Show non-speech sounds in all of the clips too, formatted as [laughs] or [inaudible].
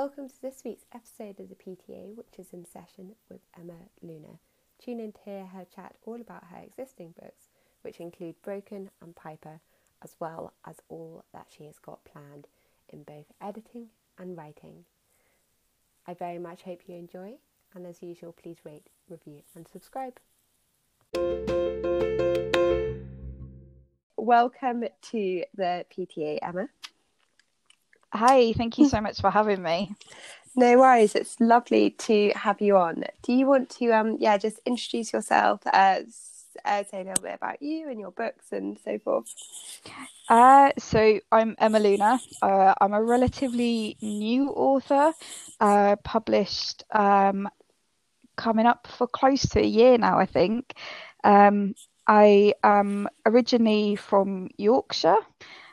Welcome to this week's episode of the PTA, which is in session with Emma Luna. Tune in to hear her chat all about her existing books, which include Broken and Piper, as well as all that she has got planned in both editing and writing. I very much hope you enjoy, and as usual, please rate, review, and subscribe. Welcome to the PTA, Emma. Hi, thank you [laughs] so much for having me. No worries, it's lovely to have you on. Do you want to, um, yeah, just introduce yourself, as uh, say a little bit about you and your books and so forth? Uh, so I'm Emma Luna. Uh, I'm a relatively new author, uh, published um, coming up for close to a year now, I think. Um, I am originally from Yorkshire.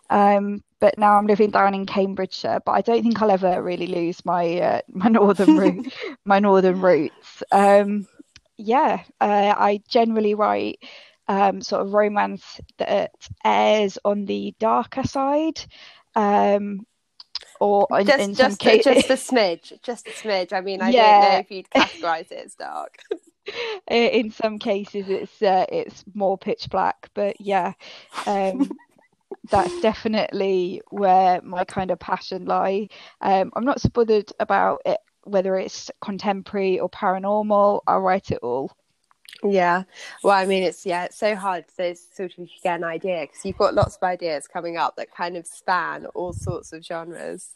Um, but now I'm living down in Cambridgeshire. But I don't think I'll ever really lose my uh, [laughs] my northern root, [laughs] my northern roots. Um, yeah, uh, I generally write um, sort of romance that airs on the darker side. Um, or in, just, in just, some just a smidge, just a smidge. I mean, I yeah. don't know if you'd [laughs] categorise it as dark. in some cases, it's uh, it's more pitch black, but yeah, um, that's definitely where my kind of passion lie. Um, I'm not so bothered about it whether it's contemporary or paranormal. I write it all. Yeah, well, I mean, it's yeah, it's so hard to sort of get an idea because you've got lots of ideas coming up that kind of span all sorts of genres,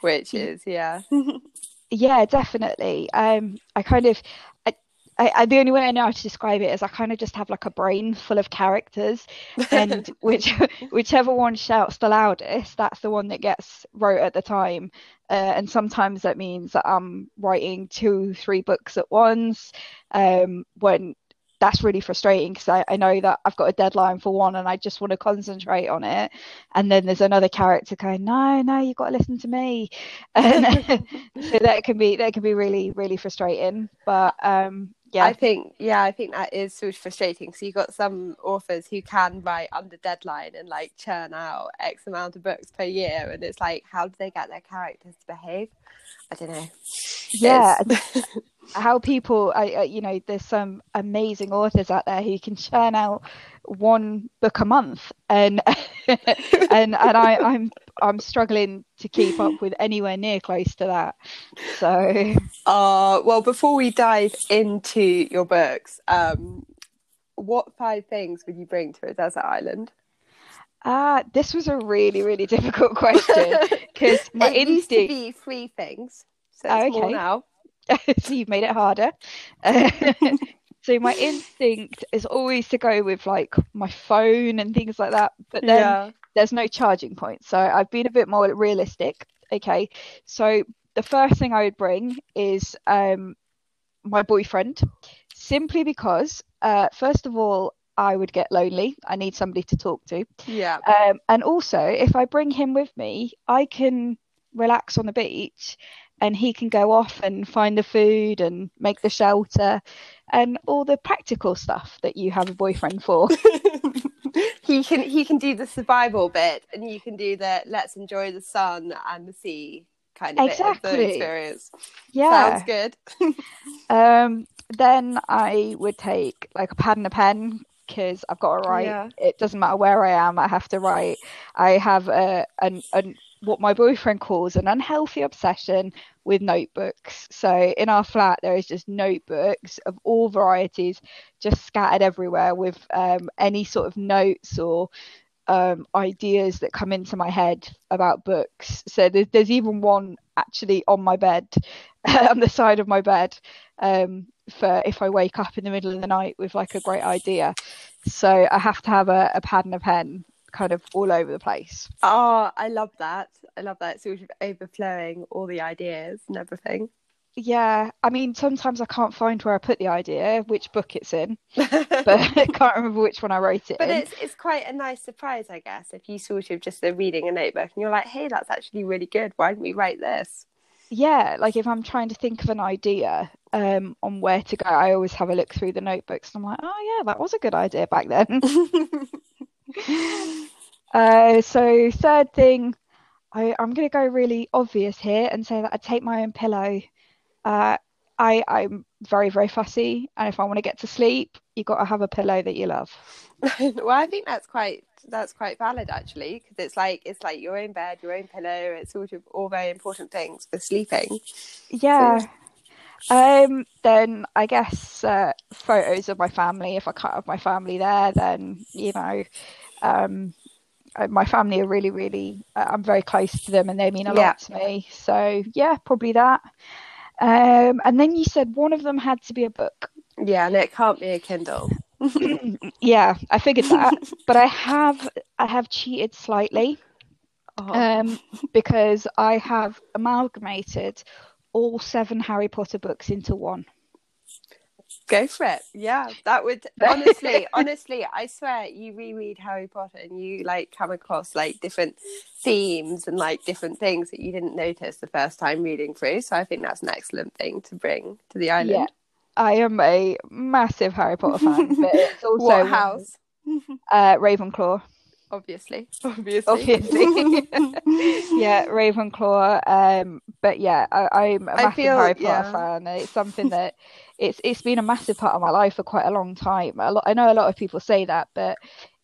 which is yeah. [laughs] yeah, definitely. Um, I kind of I, I, the only way I know how to describe it is I kind of just have like a brain full of characters, and [laughs] which whichever one shouts the loudest, that's the one that gets wrote at the time. Uh, and sometimes that means that I'm writing two, three books at once. Um, when that's really frustrating because I, I know that I've got a deadline for one and I just want to concentrate on it. And then there's another character going, no, no, you've got to listen to me. [laughs] And [laughs] so that can be that can be really, really frustrating. But um, yeah. I think yeah i think that is sort of frustrating so you've got some authors who can write under deadline and like churn out x amount of books per year and it's like how do they get their characters to behave? I don't know. Yeah [laughs] how people I, you know there's some amazing authors out there who can churn out one book a month and [laughs] and and I, I'm I'm struggling to keep up with anywhere near close to that. So uh well before we dive into your books, um what five things would you bring to a desert island? Ah, uh, this was a really, really difficult question because my [laughs] it instinct used to be three things. So oh, okay. more now. [laughs] so you've made it harder. [laughs] so my instinct is always to go with like my phone and things like that but then yeah. there's no charging point so i've been a bit more realistic okay so the first thing i would bring is um my boyfriend simply because uh first of all I would get lonely. I need somebody to talk to. Yeah. Um, and also, if I bring him with me, I can relax on the beach and he can go off and find the food and make the shelter and all the practical stuff that you have a boyfriend for. [laughs] he can he can do the survival bit and you can do the let's enjoy the sun and the sea kind of exactly. bit of the experience. Yeah. Sounds good. [laughs] um then I would take like a pad and a pen because I've got to write. Yeah. It doesn't matter where I am, I have to write. I have a an, an what my boyfriend calls an unhealthy obsession with notebooks. So in our flat, there is just notebooks of all varieties, just scattered everywhere with um, any sort of notes or um, ideas that come into my head about books. So there's, there's even one actually on my bed, [laughs] on the side of my bed, um, for if I wake up in the middle of the night with like a great idea. So I have to have a, a pad and a pen kind of all over the place. Oh, I love that. I love that sort of overflowing all the ideas and everything. Yeah, I mean, sometimes I can't find where I put the idea, which book it's in, [laughs] but [laughs] I can't remember which one I wrote it but in. it's it's quite a nice surprise, I guess, if you sort of just are reading a notebook and you're like, "Hey, that's actually really good. Why didn't we write this?" Yeah, like if I'm trying to think of an idea um, on where to go, I always have a look through the notebooks and I'm like, "Oh yeah, that was a good idea back then." [laughs] [laughs] uh, so third thing, I, I'm going to go really obvious here and say that I take my own pillow. Uh, I, I'm very, very fussy. And if I want to get to sleep, you've got to have a pillow that you love. [laughs] well, I think that's quite that's quite valid actually because it's like it's like your own bed, your own pillow. It's sort of all very important things for sleeping. Yeah. So... Um. Then I guess uh, photos of my family. If I can't have my family there, then you know, um, my family are really, really. Uh, I'm very close to them, and they mean a yeah. lot to me. So yeah, probably that. Um, and then you said one of them had to be a book. Yeah, and it can't be a Kindle. [laughs] [clears throat] yeah, I figured that, but I have I have cheated slightly, oh. um, because I have amalgamated all seven Harry Potter books into one. Go for it. Yeah, that would honestly, [laughs] honestly, I swear you reread Harry Potter and you like come across like different themes and like different things that you didn't notice the first time reading through. So I think that's an excellent thing to bring to the island. Yeah. I am a massive Harry Potter fan, but it's [laughs] also what house? Uh, Ravenclaw [laughs] obviously obviously obviously [laughs] yeah ravenclaw um but yeah I, am a massive feel, harry potter yeah. fan it's something that it's it's been a massive part of my life for quite a long time a lot, i know a lot of people say that but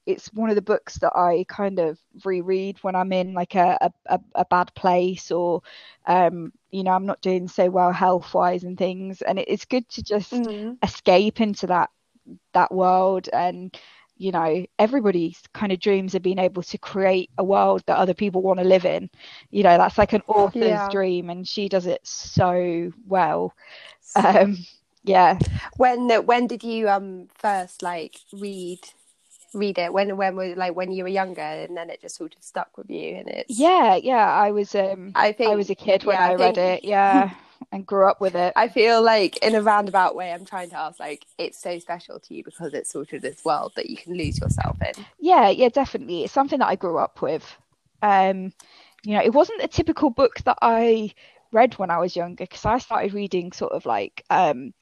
it's one of the books that i kind of reread when i'm in like a a, a bad place or um you know i'm not doing so well health wise and things and it, it's good to just mm-hmm. escape into that that world and you know everybody's kind of dreams of being able to create a world that other people want to live in. You know that's like an author's yeah. dream and she does it so well. Um yeah. When when did you um first like read read it when when were like when you were younger and then it just sort of stuck with you and it yeah yeah i was um i think i was a kid when yeah, i, I think... read it [laughs] yeah and grew up with it. I feel like in a roundabout way, I'm trying to ask, like, it's so special to you because it's sort of this world that you can lose yourself in. Yeah, yeah, definitely. It's something that I grew up with. Um, you know, it wasn't a typical book that I read when I was younger because I started reading sort of like um,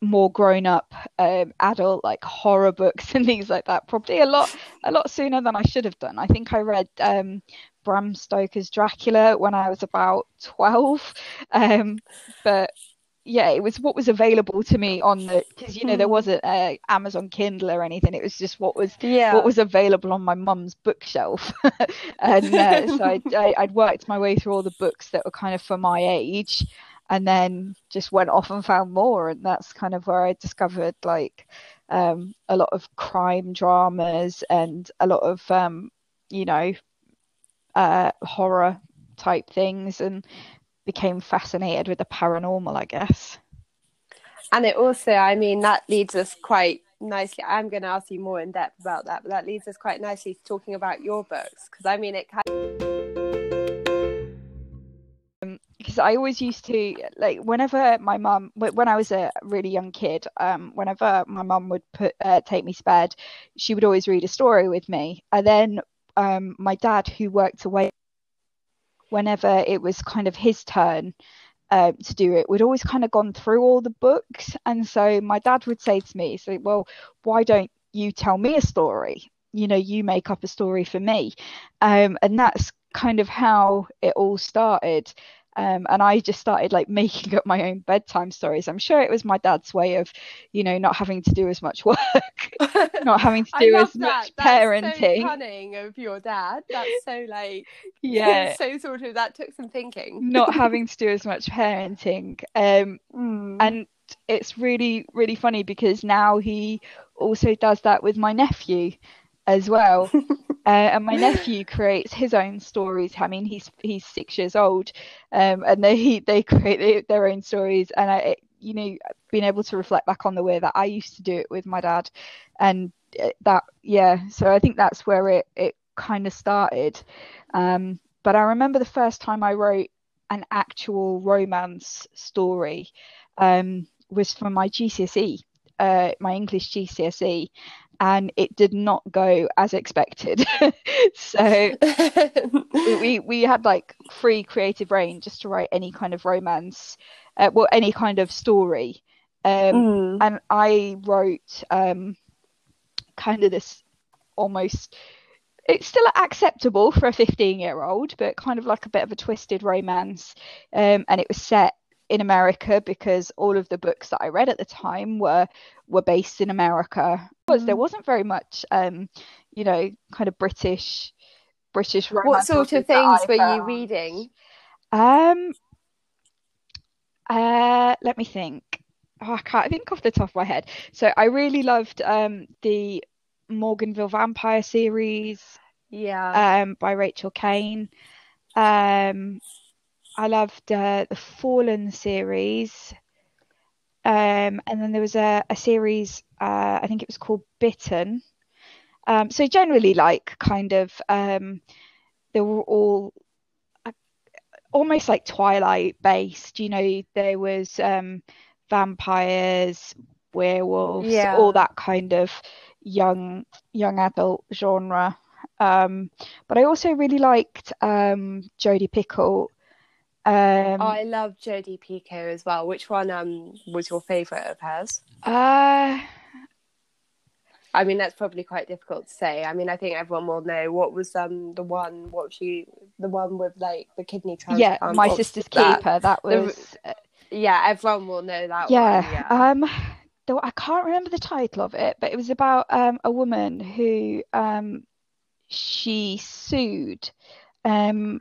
more grown up um, adult like horror books and things like that probably a lot a lot sooner than I should have done. I think I read um, Bram Stoker's Dracula when I was about 12. Um, but yeah, it was what was available to me on the because you know there hmm. wasn't a Amazon Kindle or anything. It was just what was yeah. what was available on my mum's bookshelf, [laughs] and uh, so [laughs] I, I, I'd worked my way through all the books that were kind of for my age, and then just went off and found more, and that's kind of where I discovered like um, a lot of crime dramas and a lot of um, you know uh, horror type things and became fascinated with the paranormal, I guess. And it also, I mean, that leads us quite nicely. I'm going to ask you more in depth about that, but that leads us quite nicely to talking about your books because I mean, it kind I always used to like whenever my mum when I was a really young kid um whenever my mum would put uh, take me to bed she would always read a story with me and then um, my dad, who worked away, whenever it was kind of his turn uh, to do it, we'd always kind of gone through all the books. And so my dad would say to me, "So, well, why don't you tell me a story? You know, you make up a story for me." Um, and that's kind of how it all started. Um, and I just started like [laughs] making up my own bedtime stories. I'm sure it was my dad's way of, you know, not having to do as much [laughs] work, not having to [laughs] do as that. much That's parenting. So cunning of your dad. That's so like, yeah, so sort of that took some thinking. not having to do as much parenting, um, mm. and it's really really funny because now he also does that with my nephew as well. [laughs] uh, and my nephew creates his own stories. I mean, he's he's six years old, um, and they [laughs] they create their own stories. And I, you know, being able to reflect back on the way that I used to do it with my dad, and uh, that yeah. So I think that's where it it kind of started. Um, but I remember the first time I wrote an actual romance story um, was for my GCSE. Uh, my English GCSE, and it did not go as expected. [laughs] so we we had like free creative rein just to write any kind of romance, uh, well, any kind of story. Um, mm. And I wrote um, kind of this almost it's still acceptable for a 15 year old, but kind of like a bit of a twisted romance. Um, and it was set in America because all of the books that I read at the time were were based in America. Because mm. there wasn't very much, um, you know, kind of British British. What sort of things were you reading? Um, uh, let me think. Oh, I can't think off the top of my head. So I really loved um the Morganville Vampire series. Yeah. Um, by Rachel Caine. Um, I loved uh, the Fallen series. Um, and then there was a, a series, uh, I think it was called Bitten. Um, so generally, like kind of, um, they were all uh, almost like Twilight based. You know, there was um, vampires, werewolves, yeah. all that kind of young young adult genre. Um, but I also really liked um, Jodi Picoult. Um, I love Jodi Picoult as well. Which one um, was your favourite of hers? Uh, I mean, that's probably quite difficult to say. I mean, I think everyone will know what was um the one what she the one with like the kidney transplant. Yeah, my sister's that? keeper. That was. The, yeah, everyone will know that. Yeah. One, yeah. Um, though I can't remember the title of it, but it was about um, a woman who um, she sued um,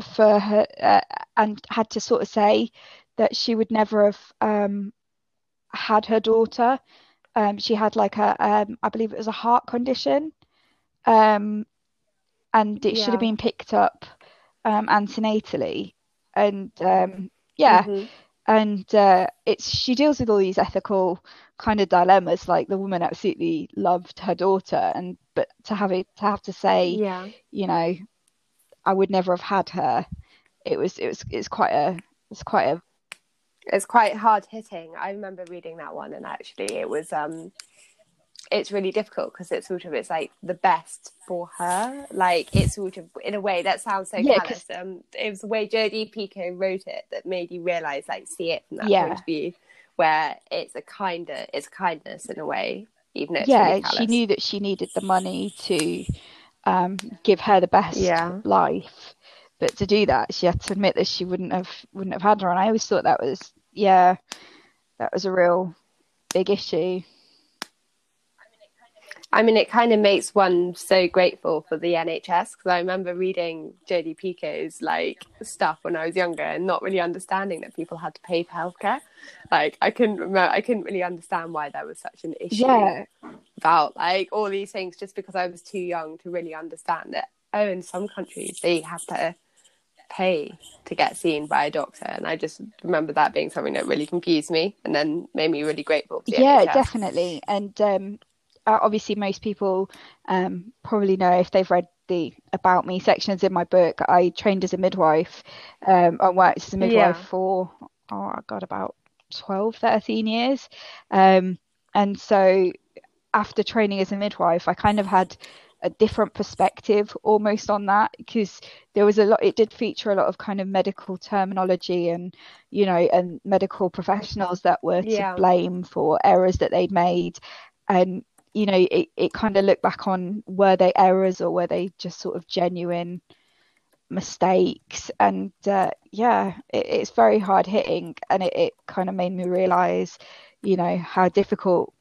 for her uh, and had to sort of say that she would never have um, had her daughter. Um, she had like a, um, I believe it was a heart condition, um, and it yeah. should have been picked up um, antenatally. And um, yeah, mm-hmm and uh, it's she deals with all these ethical kind of dilemmas like the woman absolutely loved her daughter and but to have it to have to say yeah you know i would never have had her it was it was it's quite a it's quite a it's quite hard hitting i remember reading that one and actually it was um it's really difficult because it's sort of it's like the best for her. Like it's sort of in a way that sounds so yeah, callous. Um, it was the way Jodi Picoult wrote it that made you realize, like, see it from that yeah. point of view, where it's a kinder, it's kindness in a way, even though yeah, really she knew that she needed the money to um, give her the best yeah. life, but to do that, she had to admit that she wouldn't have wouldn't have had her. And I always thought that was yeah, that was a real big issue. I mean, it kind of makes one so grateful for the NHS because I remember reading Jodi Picoult's like stuff when I was younger and not really understanding that people had to pay for healthcare. Like, I couldn't remember, I couldn't really understand why there was such an issue yeah. about like all these things just because I was too young to really understand that. Oh, in some countries they have to pay to get seen by a doctor, and I just remember that being something that really confused me and then made me really grateful. yeah, NHS. definitely, and um obviously most people um, probably know if they've read the about me sections in my book. I trained as a midwife. Um, I worked as a midwife yeah. for oh god about 12, 13 years. Um, and so after training as a midwife, I kind of had a different perspective almost on that because there was a lot it did feature a lot of kind of medical terminology and you know and medical professionals that were yeah. to blame for errors that they'd made and you know, it, it kind of looked back on were they errors or were they just sort of genuine mistakes? And uh, yeah, it, it's very hard hitting, and it, it kind of made me realize, you know, how difficult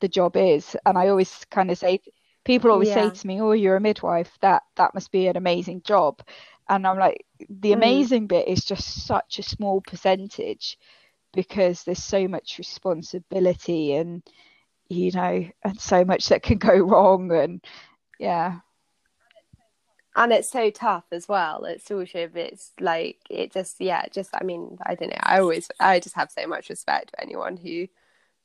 the job is. And I always kind of say, people always yeah. say to me, "Oh, you're a midwife. That that must be an amazing job." And I'm like, the mm. amazing bit is just such a small percentage because there's so much responsibility and you know, and so much that can go [laughs] wrong. And yeah. And it's so tough as well. It's sort of, it's like, it just, yeah, just, I mean, I don't know. I always, I just have so much respect for anyone who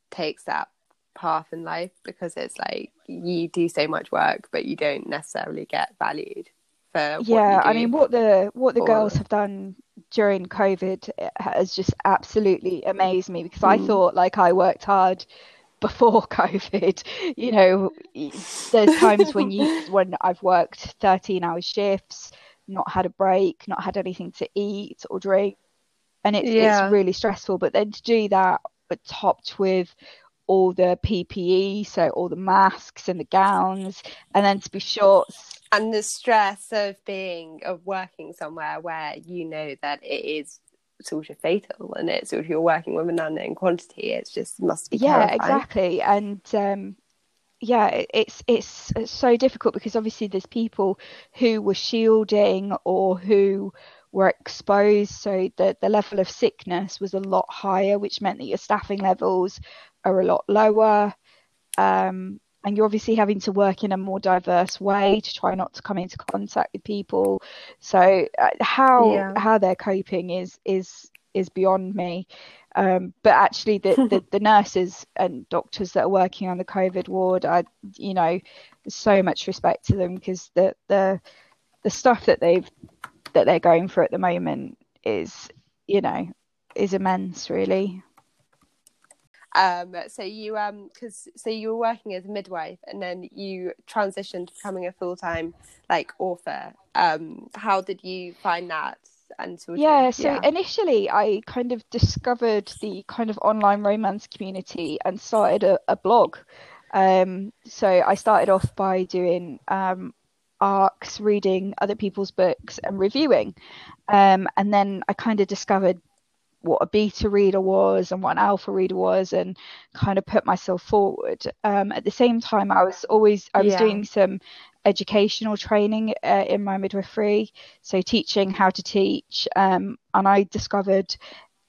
takes that path in life because it's like you do so much work, but you don't necessarily get valued for yeah i mean what the what the girls have done during covid has just absolutely amazed me because mm. i thought like i worked hard before [laughs] COVID. You know, there's times when you [laughs] when I've worked 13 hour shifts, not had a break, not had anything to eat or drink, and it's yeah. it's really stressful. But then to do that, but topped with all the PPE, so all the masks and the gowns, and then to be short. And the stress of being of working somewhere where you know that it is sort of fatal and it's sort of you're working with an unknown quantity. It's just must be yeah, exactly. And um, yeah, it's it's so difficult because obviously there's people who were shielding or who were exposed, so the the level of sickness was a lot higher, which meant that your staffing levels are a lot lower. Um, and you're obviously having to work in a more diverse way to try not to come into contact with people. So uh, how yeah. how they're coping is is is beyond me. Um, but actually, the, [laughs] the, the, nurses and doctors that are working on the COVID ward, I, you know, so much respect to them because the the the stuff that they've that they're going through at the moment is, you know, is immense, really. Um, so you um, because so you were working as a midwife and then you transitioned to becoming a full time like author. Um, how did you find that? and sort yeah of, so yeah. initially i kind of discovered the kind of online romance community and started a, a blog um, so i started off by doing um, arcs reading other people's books and reviewing um, and then i kind of discovered what a beta reader was and what an alpha reader was and kind of put myself forward um, at the same time i was always i was yeah. doing some educational training uh, in my midwifery, so teaching how to teach, um, and I discovered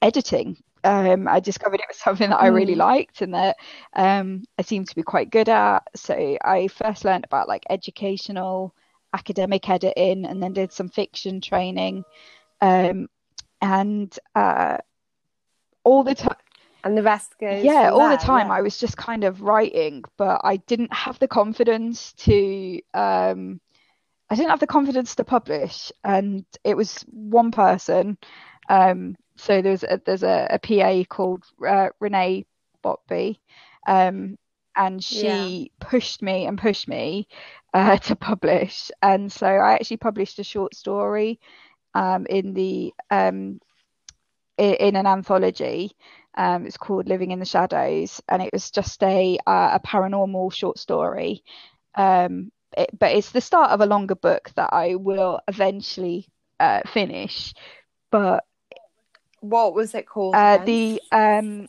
editing. Um, I discovered it was something that I really mm. liked and that um, I seemed to be quite good at. So I first learned about like educational, academic editing, and then did some fiction training, um, and uh, all the time and the rest goes yeah all there, the time yeah. i was just kind of writing but i didn't have the confidence to um i didn't have the confidence to publish and it was one person um so there's a there's a, a pa called uh, renee botby um and she yeah. pushed me and pushed me uh, [laughs] to publish and so i actually published a short story um in the um in an anthology um, it's called Living in the Shadows, and it was just a uh, a paranormal short story. Um, it, but it's the start of a longer book that I will eventually uh, finish. But what was it called? Uh, the um,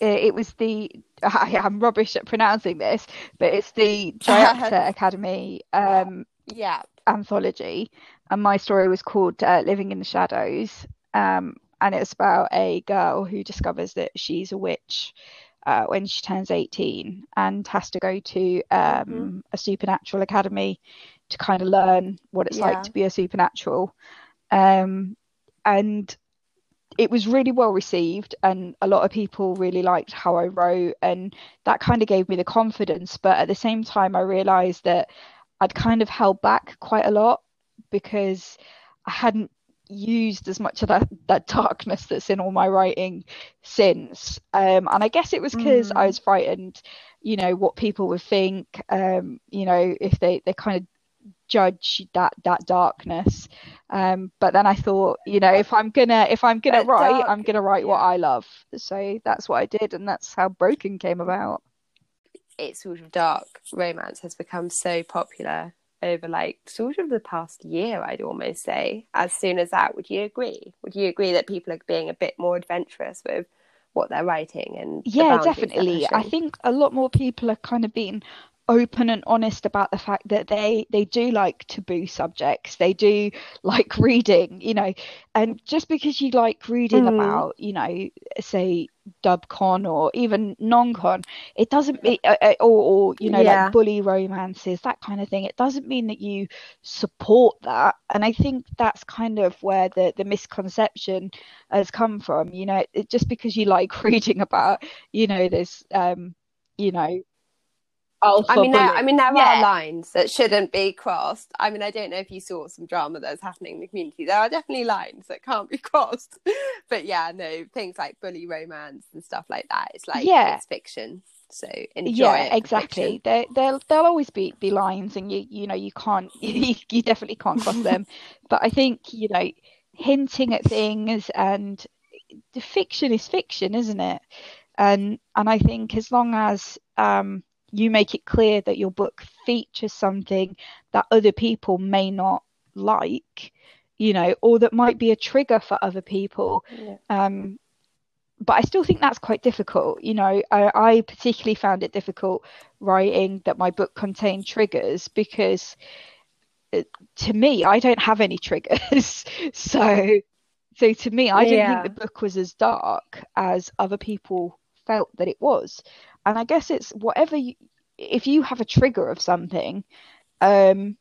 it, it, was the [laughs] I am rubbish at pronouncing this, but it's the [laughs] Draiochta Academy um, yeah anthology, and my story was called uh, Living in the Shadows. Um, and it's about a girl who discovers that she's a witch uh, when she turns 18 and has to go to um, mm-hmm. a supernatural academy to kind of learn what it's yeah. like to be a supernatural. Um, and it was really well received, and a lot of people really liked how I wrote, and that kind of gave me the confidence. But at the same time, I realized that I'd kind of held back quite a lot because I hadn't used as much of that that darkness that's in all my writing since. Um, and i guess it was because mm. i was frightened you know what people would think um, you know if they they kind of judge that that darkness. Um, but then i thought you know if i'm gonna if i'm gonna write dark, i'm gonna write what i love. So that's what i did and that's how broken came about. It's sort of dark romance has become so popular over like sort of the past year, I'd almost say. As soon as that, would you agree? Would you agree that people are being a bit more adventurous with what they're writing and yeah, definitely. I think a lot more people are kind of being open and honest about the fact that they they do like taboo subjects they do [laughs] like reading you know and just because you like reading mm. about you know say dubcon or even non-con it doesn't mean uh, uh, or, or you know yeah. like bully romances that kind of thing it doesn't mean that you support that and i think that's kind of where the the misconception has come from you know it, just because you like [laughs] reading about you know this um you know I mean, there, I mean, there yeah. are lines that shouldn't be crossed. I mean, I don't know if you saw some drama that's happening in the community. There are definitely lines that can't be [laughs] crossed. but yeah, no, things like bully romance and stuff like that. It's like yeah. it's fiction. So enjoy yeah, it, exactly. There, there, there'll always be, be lines, and you, you know, you can't, [laughs] you, you definitely can't cross [laughs] them. But I think, you know, hinting at things and the fiction is fiction, isn't it? and and I think as long as um, you make it clear that your book features something that other people may not like, you know, or that might be a trigger for other people. Yeah. Um, but I still think that's quite difficult. You know, I, I, particularly found it difficult writing that my book contained triggers because uh, to me, I don't have any triggers. [laughs] so, so to me, I didn't think the book was as dark as other people felt that it was. And I guess it's whatever you, if you have a trigger of something, um,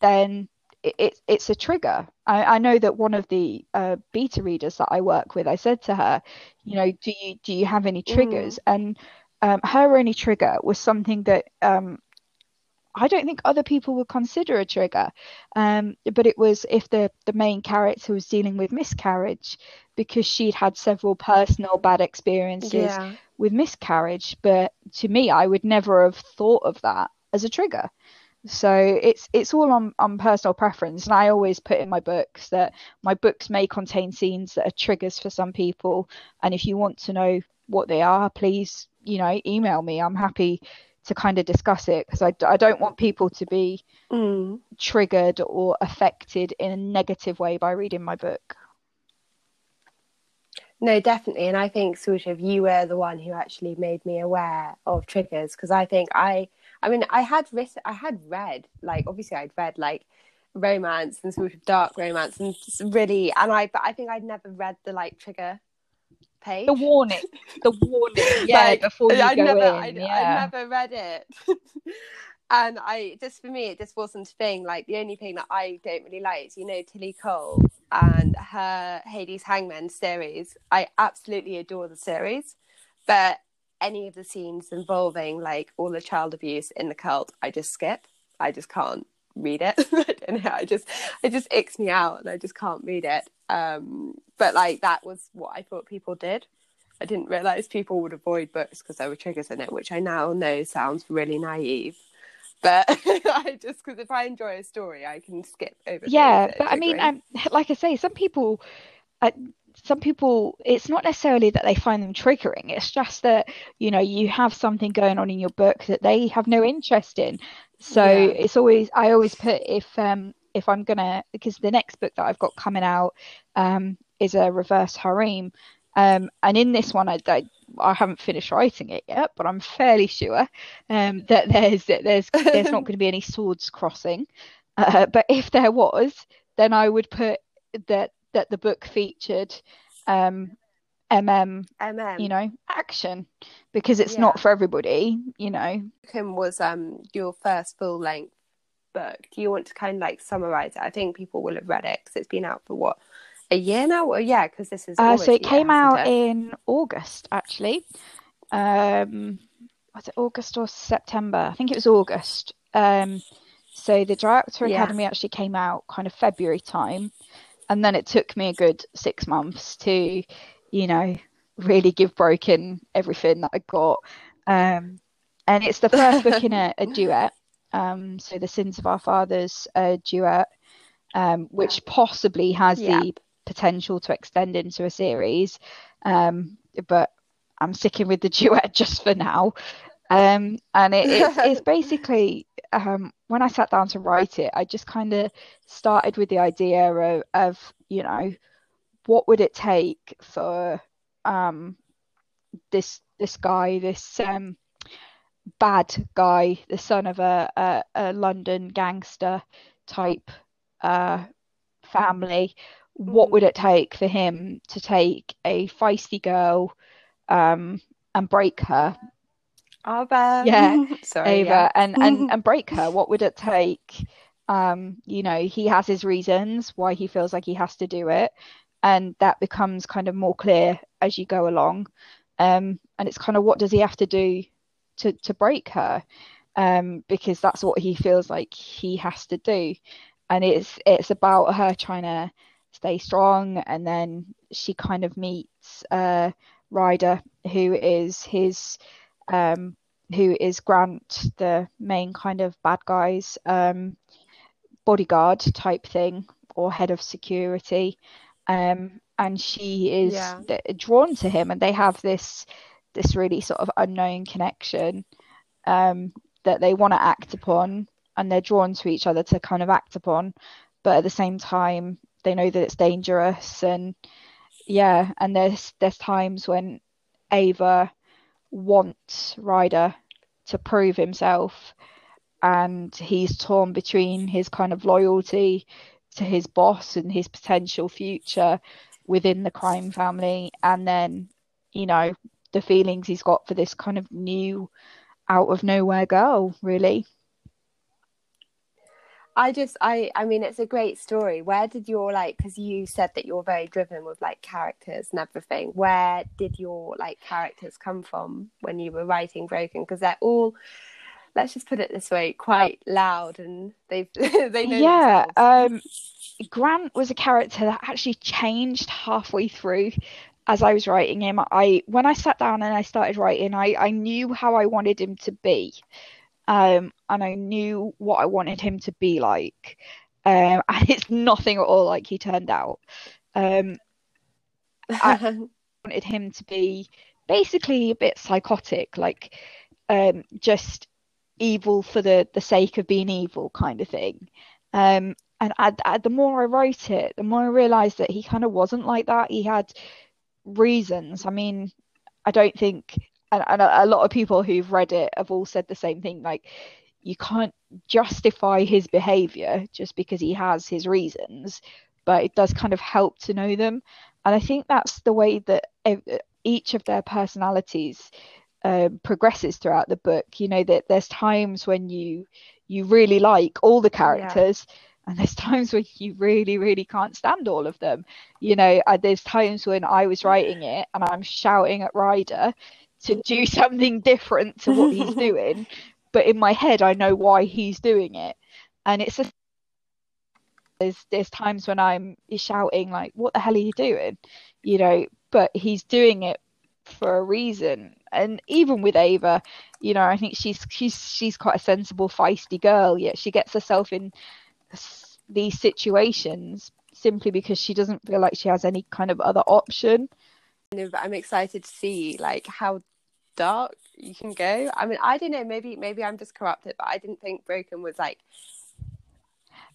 then it, it's a trigger. I, I, know that one of the uh, beta readers that I work with, I said to her, you know, do you do you have any triggers? Mm. And um, her only trigger was something that um, I don't think other people would consider a trigger. Um, but it was if the the main character was dealing with miscarriage because she'd had several personal bad experiences yeah. With miscarriage. But to me, I would never have thought of that as a trigger. So it's it's all on, on personal preference, and I always put in my books that my books may contain scenes that are triggers for some people, and if you want to know what they are, please you know email me. I'm happy to kind of discuss it because I, I don't want people to be mm. triggered or affected in a negative way by reading my book. No, definitely. And I think sort of you were the one who actually made me aware of triggers because I think I I mean, I had written, I had read, like, obviously, I'd read like romance and sort of dark romance, and really, and I, but I think I'd never read the like trigger page, the warning, the warning, [laughs] yeah, like, before you I'd go never, in, I'd, yeah. I'd never read it. [laughs] and I just for me, it just wasn't a thing. Like the only thing that I don't really like is you know Tilly Cole and her Hades Hangmen series. I absolutely adore the series, but any of the scenes involving like all the child abuse in the cult, I just skip. I just can't read it. [laughs] I don't know. I just it just icks me out, and I just can't read it. Um, but like that was what I thought people did. I didn't realize people would avoid books because there were triggers in it, which I now know sounds really naive. But [laughs] I just because if I enjoy a story, I can skip over. Yeah, but I mean, um, like I say, some people. Uh, some people it's not necessarily that they find them triggering it's just that you know you have something going on in your book that they have no interest in so yeah. it's always i always put if um if i'm gonna because the next book that i've got coming out um is a reverse harem um and in this one i, I I haven't finished writing it yet, but I'm fairly sure um, that there's that there's there's not [laughs] going to be any swords crossing. Uh, but if there was, then I would put that that the book featured um, MM, MM, you know, action because it's yeah. not for everybody, you know. Kim was um your first full length book. Do you want to kind of like summarize it? I think people will have read it because it's been out for what a year now. Well, yeah, because this is uh, so it came out it? in August actually. Um, was it August or September? I think it was August. Um, so the Draiochta yeah. Academy actually came out kind of February time and then it took me a good six months to, you know, really give Broken everything that I got. Um, and it's the first book in a, [laughs] a duet. Um, so the Sins of Our Fathers uh, duet, um, which possibly has yeah. the potential to extend into a series. Um, but I'm sticking with the [laughs] duet just for now. Um, and it, it's, [laughs] it's basically um, when I sat down to write it, I just kind of started with the idea of, of, you know, what would it take for um, this this guy, this um, bad guy, the son of a, a, a London gangster type uh, family, what would it take for him to take a feisty girl um, and break her Ava. [laughs] Yeah, sorry, Ava, yeah. and and [laughs] and break her. What would it take? Um, you know, he has his reasons why he feels like he has to do it, and that becomes kind of more clear as you go along. Um, and it's kind of what does he have to do to to break her? Um, because that's what he feels like he has to do, and it's it's about her trying to stay strong, and then she kind of meets uh, Ryder, who is his um, who is Grant, the main kind of bad guy's um, bodyguard type thing or head of security. Um, and she is yeah. drawn to him, and they have this this really sort of unknown connection um, that they want to act upon and they're drawn to each other to kind of act upon but at the same time they know that it's dangerous and yeah and there's there's times when ava wants ryder to prove himself and he's torn between his kind of loyalty to his boss and his potential future within the crime family and then you know the feelings he's got for this kind of new out of nowhere girl really I just I I mean it's a great story. Where did your like because you said that you're very driven with like characters and everything. Where did your like characters come from when you were writing Broken? Because they're all let's just put it this way, quite loud and they've [laughs] they know Yeah. Um Grant was a character that actually changed halfway through as I was writing him. I when I sat down and I started writing, I, I knew how I wanted him to be um, and I knew what I wanted him to be like. Um, [laughs] and it's nothing at all like he turned out. Um, I [laughs] wanted him to be basically a bit psychotic, like um, just evil for the the sake of being evil, kind of thing. Um, and I, I, the more I wrote it, the more I realised that he kind of wasn't like that. He had reasons. I mean, I don't think and, and a, a lot of people who've read it have all said the same thing like you can't justify his behavior just because he has his reasons but it does kind of help to know them. And i think that's the way that each of their personalities um, progresses throughout the book. You know that there's times when you you really like all the characters yeah. and there's [laughs] times when you really really can't stand all of them. You know there's times when i was writing it and i'm shouting at ryder to do [laughs] something different to what he's [laughs] doing but in my head i know why he's doing it. And it's a there's there's times when i'm shouting like what the hell are you doing? You know but he's doing it for a reason. And even with ava you know i think she's she's she's quite a sensible feisty girl yet she gets herself in these situations simply because she doesn't feel like she has any kind of other option. I'm excited to see like how dark you can go. I mean, I don't know. Maybe maybe I'm just corrupted, but I didn't think Broken was like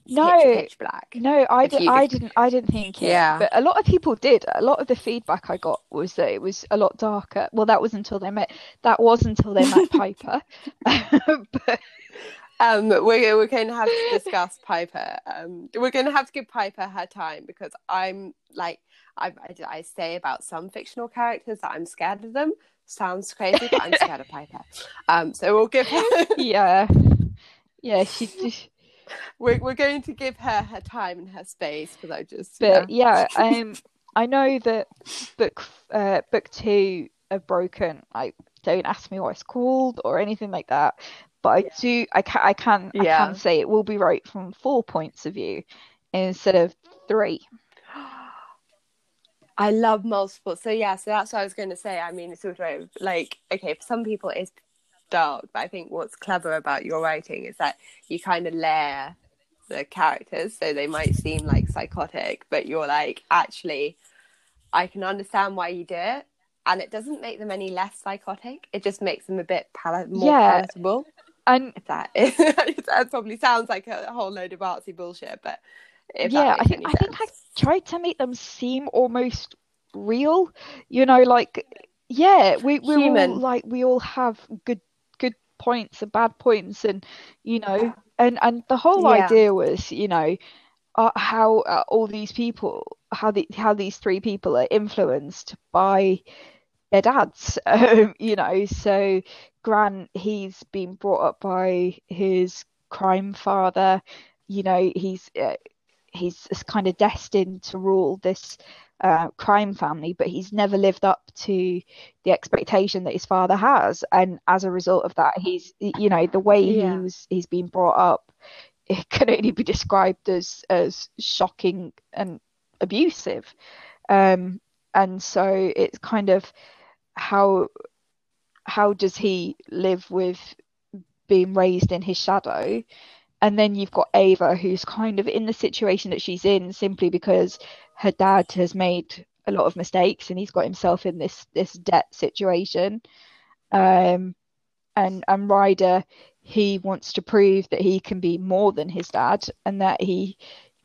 no pitch, black. No, I, did, I didn't. I didn't think it. Yeah, but a lot of people did. A lot of the feedback I got was that it was a lot darker. Well, that was until they met. That was until they met [laughs] Piper. [laughs] but... Um, we're we're going to have to discuss Piper. Um, we're going to have to give Piper her time because I'm like I, I, I say about some fictional characters that I'm scared of them sounds crazy, but I'm scared of [laughs] Piper. Um, so we'll give her. [laughs] yeah, yeah. She. We're we're going to give her her time and her space because I just. But yeah, yeah um, I know that book uh book two of Broken. I don't ask me what it's called or anything like that. But I do. I can. I can. Yeah. I can say it will be right from four points of view instead of three. I love multiple. So yeah, so that's what I was going to say. I mean, it's sort of like okay, for some people it's dark, but I think what's clever about your writing is that you kind of layer the characters, so they might seem like psychotic, but you're like actually, I can understand why you do it, and it doesn't make them any less psychotic. It just makes them a bit pal- more yeah. palatable. And if that is, [laughs] that probably sounds like a whole load of artsy bullshit, but yeah, I think I think I tried to make them seem almost real. You know, like yeah, we we all like we all have good good points and bad points, and you know, and and the whole yeah. idea was, you know, uh, how uh, all these people, how the how these three people are influenced by their dads. [laughs] Um, you know, so Grant, he's been brought up by his crime father. You know, he's uh, he's kind of destined to rule this uh, crime family, but he's never lived up to the expectation that his father has, and as a result of that, he's you know the way yeah. he was he's been brought up, [laughs] it can only be described as as shocking and abusive, um, and so it's kind of how how does he live with being raised in his shadow and then you've got Ava, who's kind of in the situation that she's in simply because her dad has made a lot of mistakes and he's got himself in this this debt situation um and and Ryder he wants to prove that he can be more than his dad and that he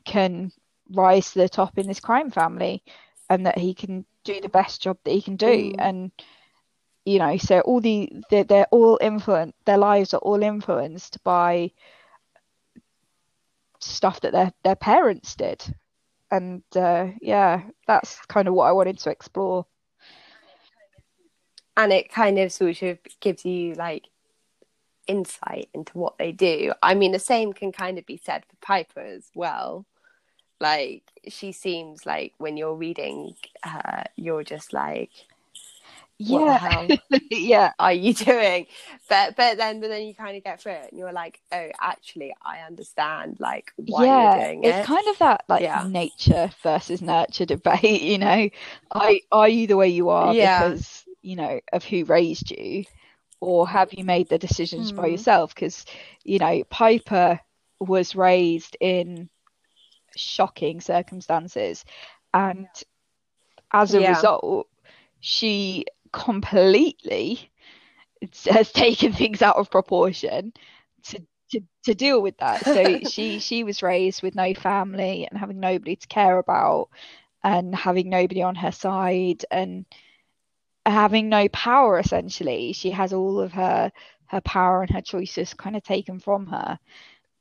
can rise to the top in this crime family and that he can do the best job that he can do mm. and you know so all the they're, they're all influenced their lives are all influenced by stuff that their their parents did. And uh, yeah that's kind of what i wanted to explore. And it kind of sort of gives you like insight into what they do. I mean the same can kind of be said for piper as well. Like she seems like when you're reading her, you're just like, yeah, [laughs] yeah, are you doing? But but then but then you kind of get through it, and you're like, oh, actually, I understand like why yeah, you're doing it. It's kind of that like yeah. nature versus nurture debate, [laughs] you know. Are are you the way you are yeah. because you know of who raised you, or have you made the decisions mm. by hmm. yourself? Because you know Piper was raised in shocking circumstances. And as a yeah. result, she completely has taken [laughs] things out of proportion to, to, to deal with that. So [laughs] she she was raised with no family and having nobody to care about and having nobody on her side and having no power essentially. She has all of her her power and her choices kind of taken from her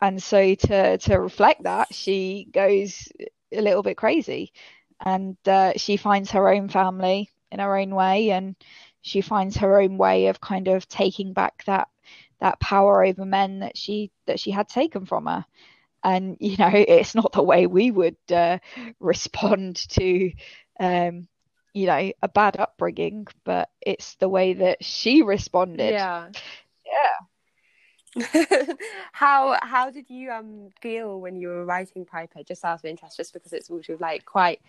and so to to reflect that she goes a little bit crazy and uh, she finds her own family in her own way and she finds her own way of kind of taking back that that power over men that she that she had taken from her. And [laughs] you know it's not the way we would uh, respond to um, you know a bad upbringing but it's the way that she responded. Yeah. Yeah [laughs] how how did you um feel when you were writing Piper? Just out of interest, just because it's sort of like quite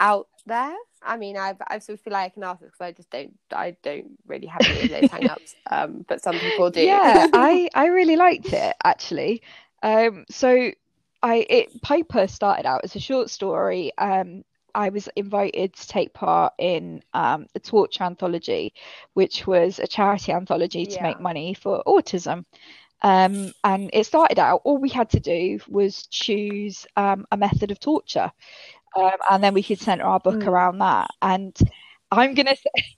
out there. I mean, I've I sort of feel like an artist because I just don't I don't really have any of those hang-ups. [laughs] Um, but some people do. Yeah, I I really [laughs] liked it actually. Um, so I it Piper started out as a short story. Um, I was invited to take part in um, the Torch Anthology, which was a charity anthology to yeah. make money for autism. Um, and it started out, all we had to do was choose um, a method of torture. Um, and then we could center our book mm. around that. And I'm going [laughs] to say.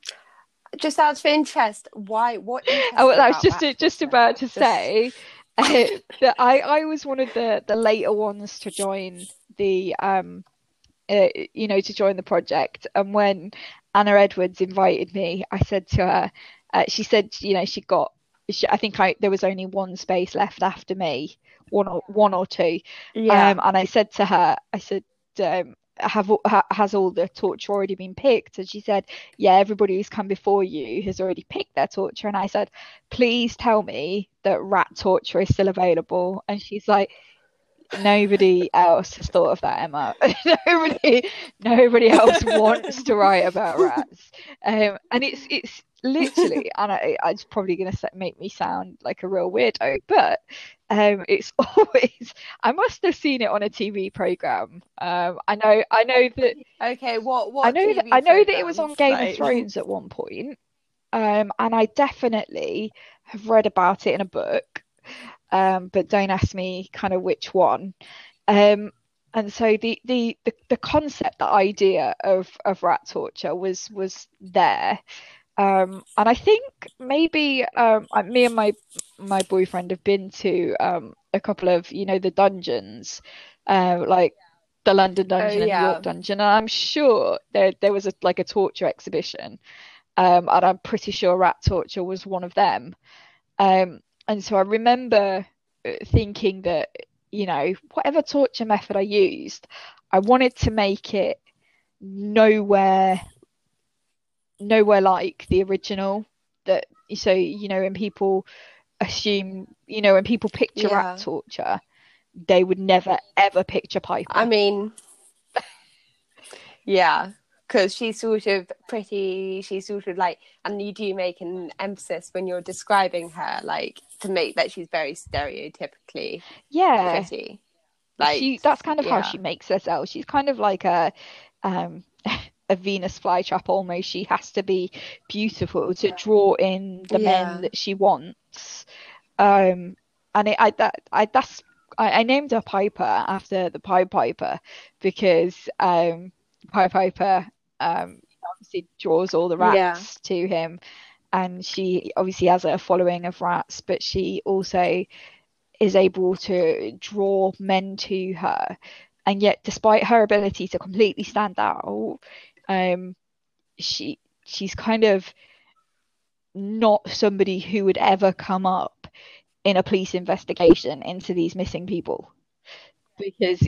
Just out of interest, why? What? Oh, I was just just about to just... say uh, [laughs] that I I was one of the the later ones to join the um uh, you know, to join the project. And when Anna Edwards invited me, I said to her, uh, she said, you know, she got, she, I think I there was only one space left after me, one or one or two. Yeah. Um, and I said to her, I said, um, have has all the torture already been picked and she said yeah everybody who's come before you has already picked their torture and i said please tell me that rat torture is still available and she's like nobody else has thought of that, Emma. [laughs] nobody, nobody else wants to write about rats. Um, and it's it's literally, [laughs] and I, it's probably going to make me sound like a real weirdo, but um, it's [laughs] always. I must have seen it on a TV program. Um, I know, I know that. Okay, what what? I know TV that I know that it was on Game like... of Thrones at one point. Um, and I definitely have read about it in a book um, but don't ask me kind of which one. Um, and so the, the, the, the, concept, the idea of, of rat torture was was there. Um, and I think maybe um, me and my my boyfriend have been to um, a couple of you know the dungeons, uh, like the London oh, dungeon oh, yeah. and the York dungeon. And I'm sure there there was a, like a torture exhibition, um, and I'm pretty sure rat torture was one of them. Um, and so I remember uh, thinking that you know whatever torture method I used, I wanted to make it nowhere nowhere like the original. That so you know when people assume you know when people picture yeah. rat torture, they would never ever picture Piper. I mean, yeah, because she's sort of pretty she's sort of like and you do make an emphasis when you're describing her like to make that she's very stereotypically yeah pretty like she, that's kind of yeah. how she makes herself she's kind of like a um [laughs] a Venus flytrap almost. She has to be beautiful to draw in the yeah. men that she wants. Um, and it, I that I that's I, I, named her Piper after the Pied Piper because um, Pied Piper um, obviously draws all the rats yeah. to him, and she obviously has a following of rats, but she also is able to draw men to her. And yet, despite her ability to completely stand out, um, she she's kind of not somebody who would ever come up in a police investigation into these missing people because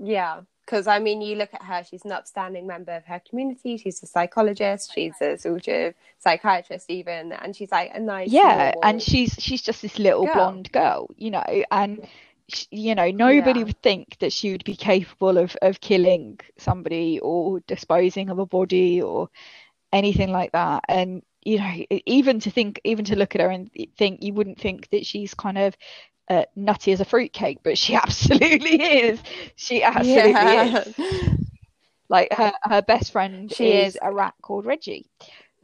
yeah because I mean, you look at her; she's an upstanding member of her community. She's a psychologist. Oh, she's a sort of psychiatrist, even, and she's like a nice. Yeah, and she's she's just this little girl. blonde girl, you know, and she, you know nobody yeah. would think that she would be capable of of killing somebody or disposing of a body or anything like that, and you know even to think even to look at her and think you wouldn't think that she's kind of uh, nutty as a fruitcake, but she [laughs] absolutely is. She absolutely yeah. is. Like her, her best friend she is, is a rat called Reggie.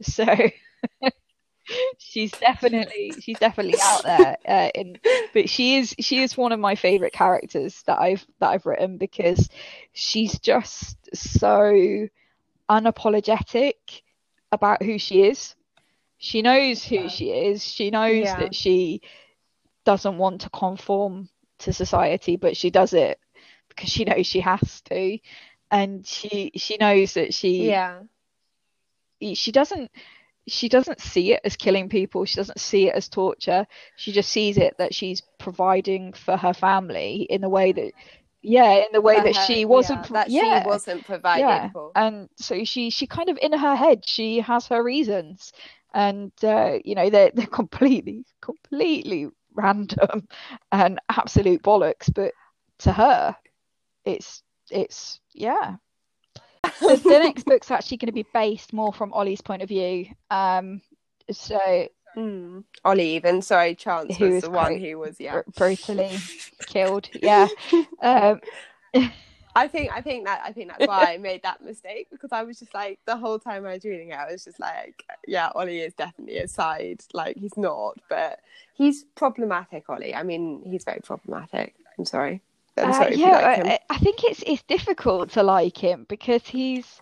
So [laughs] she's definitely she's definitely out there. Uh, in, but she is she is one of my favorite characters that I've that I've written because she's just so unapologetic about who she is. She knows who she is. She knows yeah. that she doesn't want to conform to society, but she does it because she knows she has to, and she she knows that she yeah. she doesn't she doesn't see it as killing people. She doesn't see it as torture. She just sees it that she's providing for her family in the way that yeah in the way that her, she wasn't yeah, that yeah, she wasn't providing yeah. for. And so she she kind of in her head she has her reasons. And uh, you know they're they're completely completely random [laughs] and absolute bollocks, but to her, it's it's yeah. the, the [laughs] next book's actually going to be based more from Ollie's point of view. Um, so mm. Ollie, even sorry, Chance who was the one who was yeah br- brutally killed. Yeah. [laughs] Um, I think I think that I think that's why I [laughs] made that mistake because I was just like the whole time I was reading it, I was just like, yeah, Ollie is definitely a side. Like he's not, but he's problematic, Ollie. I mean, he's very problematic. I'm sorry. I'm uh, yeah, like I, I think it's it's difficult to like him because he's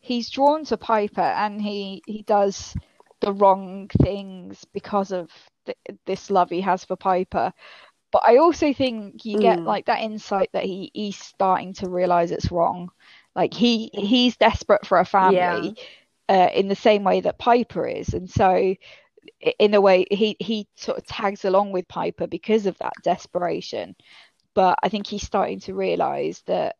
he's drawn to Piper and he he does the wrong things because of the, this love he has for Piper. But I also think you get mm. like that insight that he he's starting to realize it's wrong. Like he he's desperate for a family yeah. uh, in the same way that Piper is, and so in a way he he sort of tags along with Piper because of that desperation. But I think he's starting to realize that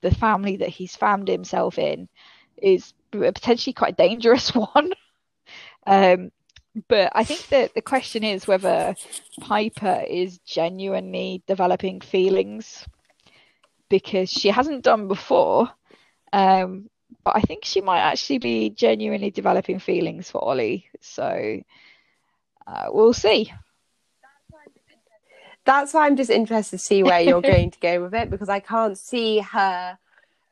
the family that he's found himself in is potentially quite a dangerous [laughs] one. um, but I think that the question is whether Piper is genuinely developing feelings because she hasn't done before. Um, but I think she might actually be genuinely developing feelings for Ollie. So uh, we'll see. That's why I'm just interested to see where you're [laughs] going to go with it because I can't see her,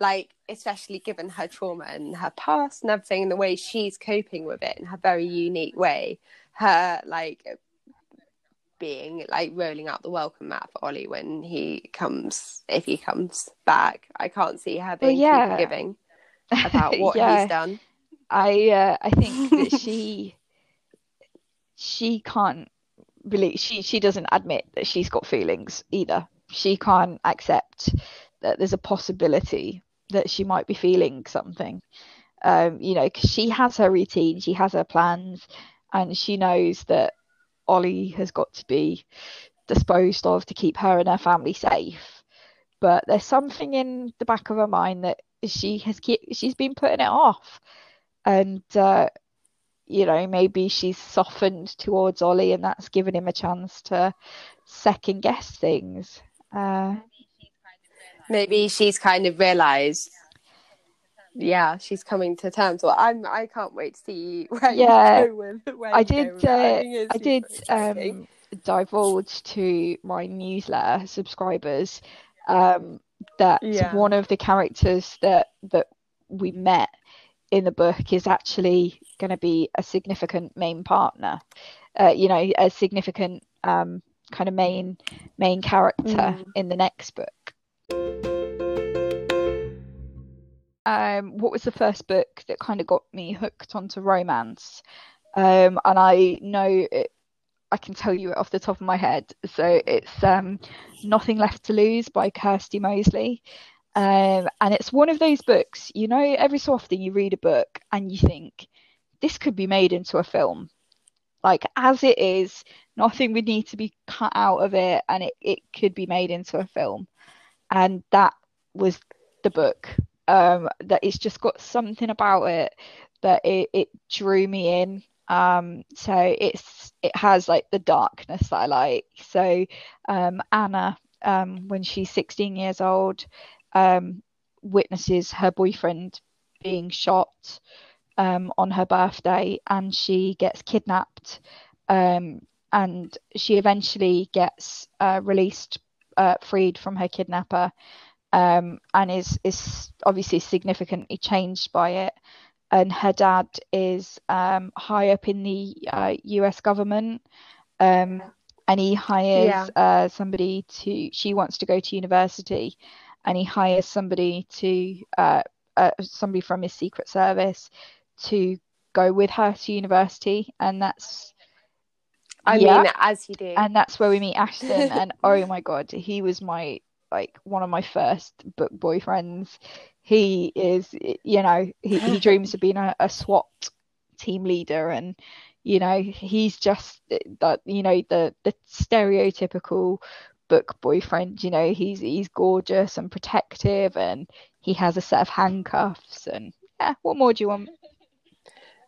like, especially given her trauma and her past and everything, and the way she's coping with it in her very unique way. Her, like, being like rolling out the welcome mat for Ollie when he comes, if he comes back. I can't see her being well, yeah. giving about [laughs] what yeah. he's done. I uh, I think that [laughs] she she can't believe she she doesn't admit that she's got feelings either. She can't accept that there's a possibility that she might be feeling something. Um, you know, because she has her routine, she has her plans, and she knows that Ollie has got to be disposed of to keep her and her family safe. But there's something in the back of her mind that she has she's been putting it off, and uh, you know maybe she's softened towards Ollie, and that's given him a chance to second guess things. Uh, maybe she's kind of realised yeah, she's coming to terms. Well, I'm. I can't wait to see [laughs] where yeah, you go with. Where I did. Uh, I, I did um, divulge to my newsletter subscribers um, that yeah. one of the characters that that we met in the book is actually going to be a significant main partner. Uh, you know, a significant um, kind of main main character mm. in the next book. Um, what was the first book that kind of got me hooked onto romance? Um, and I know it, I can tell you it off the top of my head. So it's um, Nothing Left to Lose by Kirsty Mosley. Um, and it's one of those books, you know, every so often you read a book and you think, this could be made into a film. Like, as it is, nothing would need to be cut out of it and it, it could be made into a film. And that was the book. Um, that it's just got something about it that it, it drew me in. Um, so it's it has like the darkness that I like. So um, Anna, um, when she's 16 years old, um, witnesses her boyfriend being shot um, on her birthday and she gets kidnapped and she eventually gets uh, released uh, freed from her kidnapper um, and is is obviously significantly changed by it and her dad is um, high up in the uh, US government um, and he hires yeah. Uh, somebody to she wants to go to university and he hires somebody to uh, uh, somebody from his secret service to go with her to university, and that's. I yeah, mean, as you do, and that's where we meet Ashton, and [laughs] oh my god, he was my like one of my first book boyfriends. He is, you know, he, he [gasps] dreams of being a, a SWAT team leader, and you know, he's just eh, that, you know, the the stereotypical book boyfriend. You know, he's he's gorgeous and protective, and he has a set of handcuffs. And yeah, what more do you want?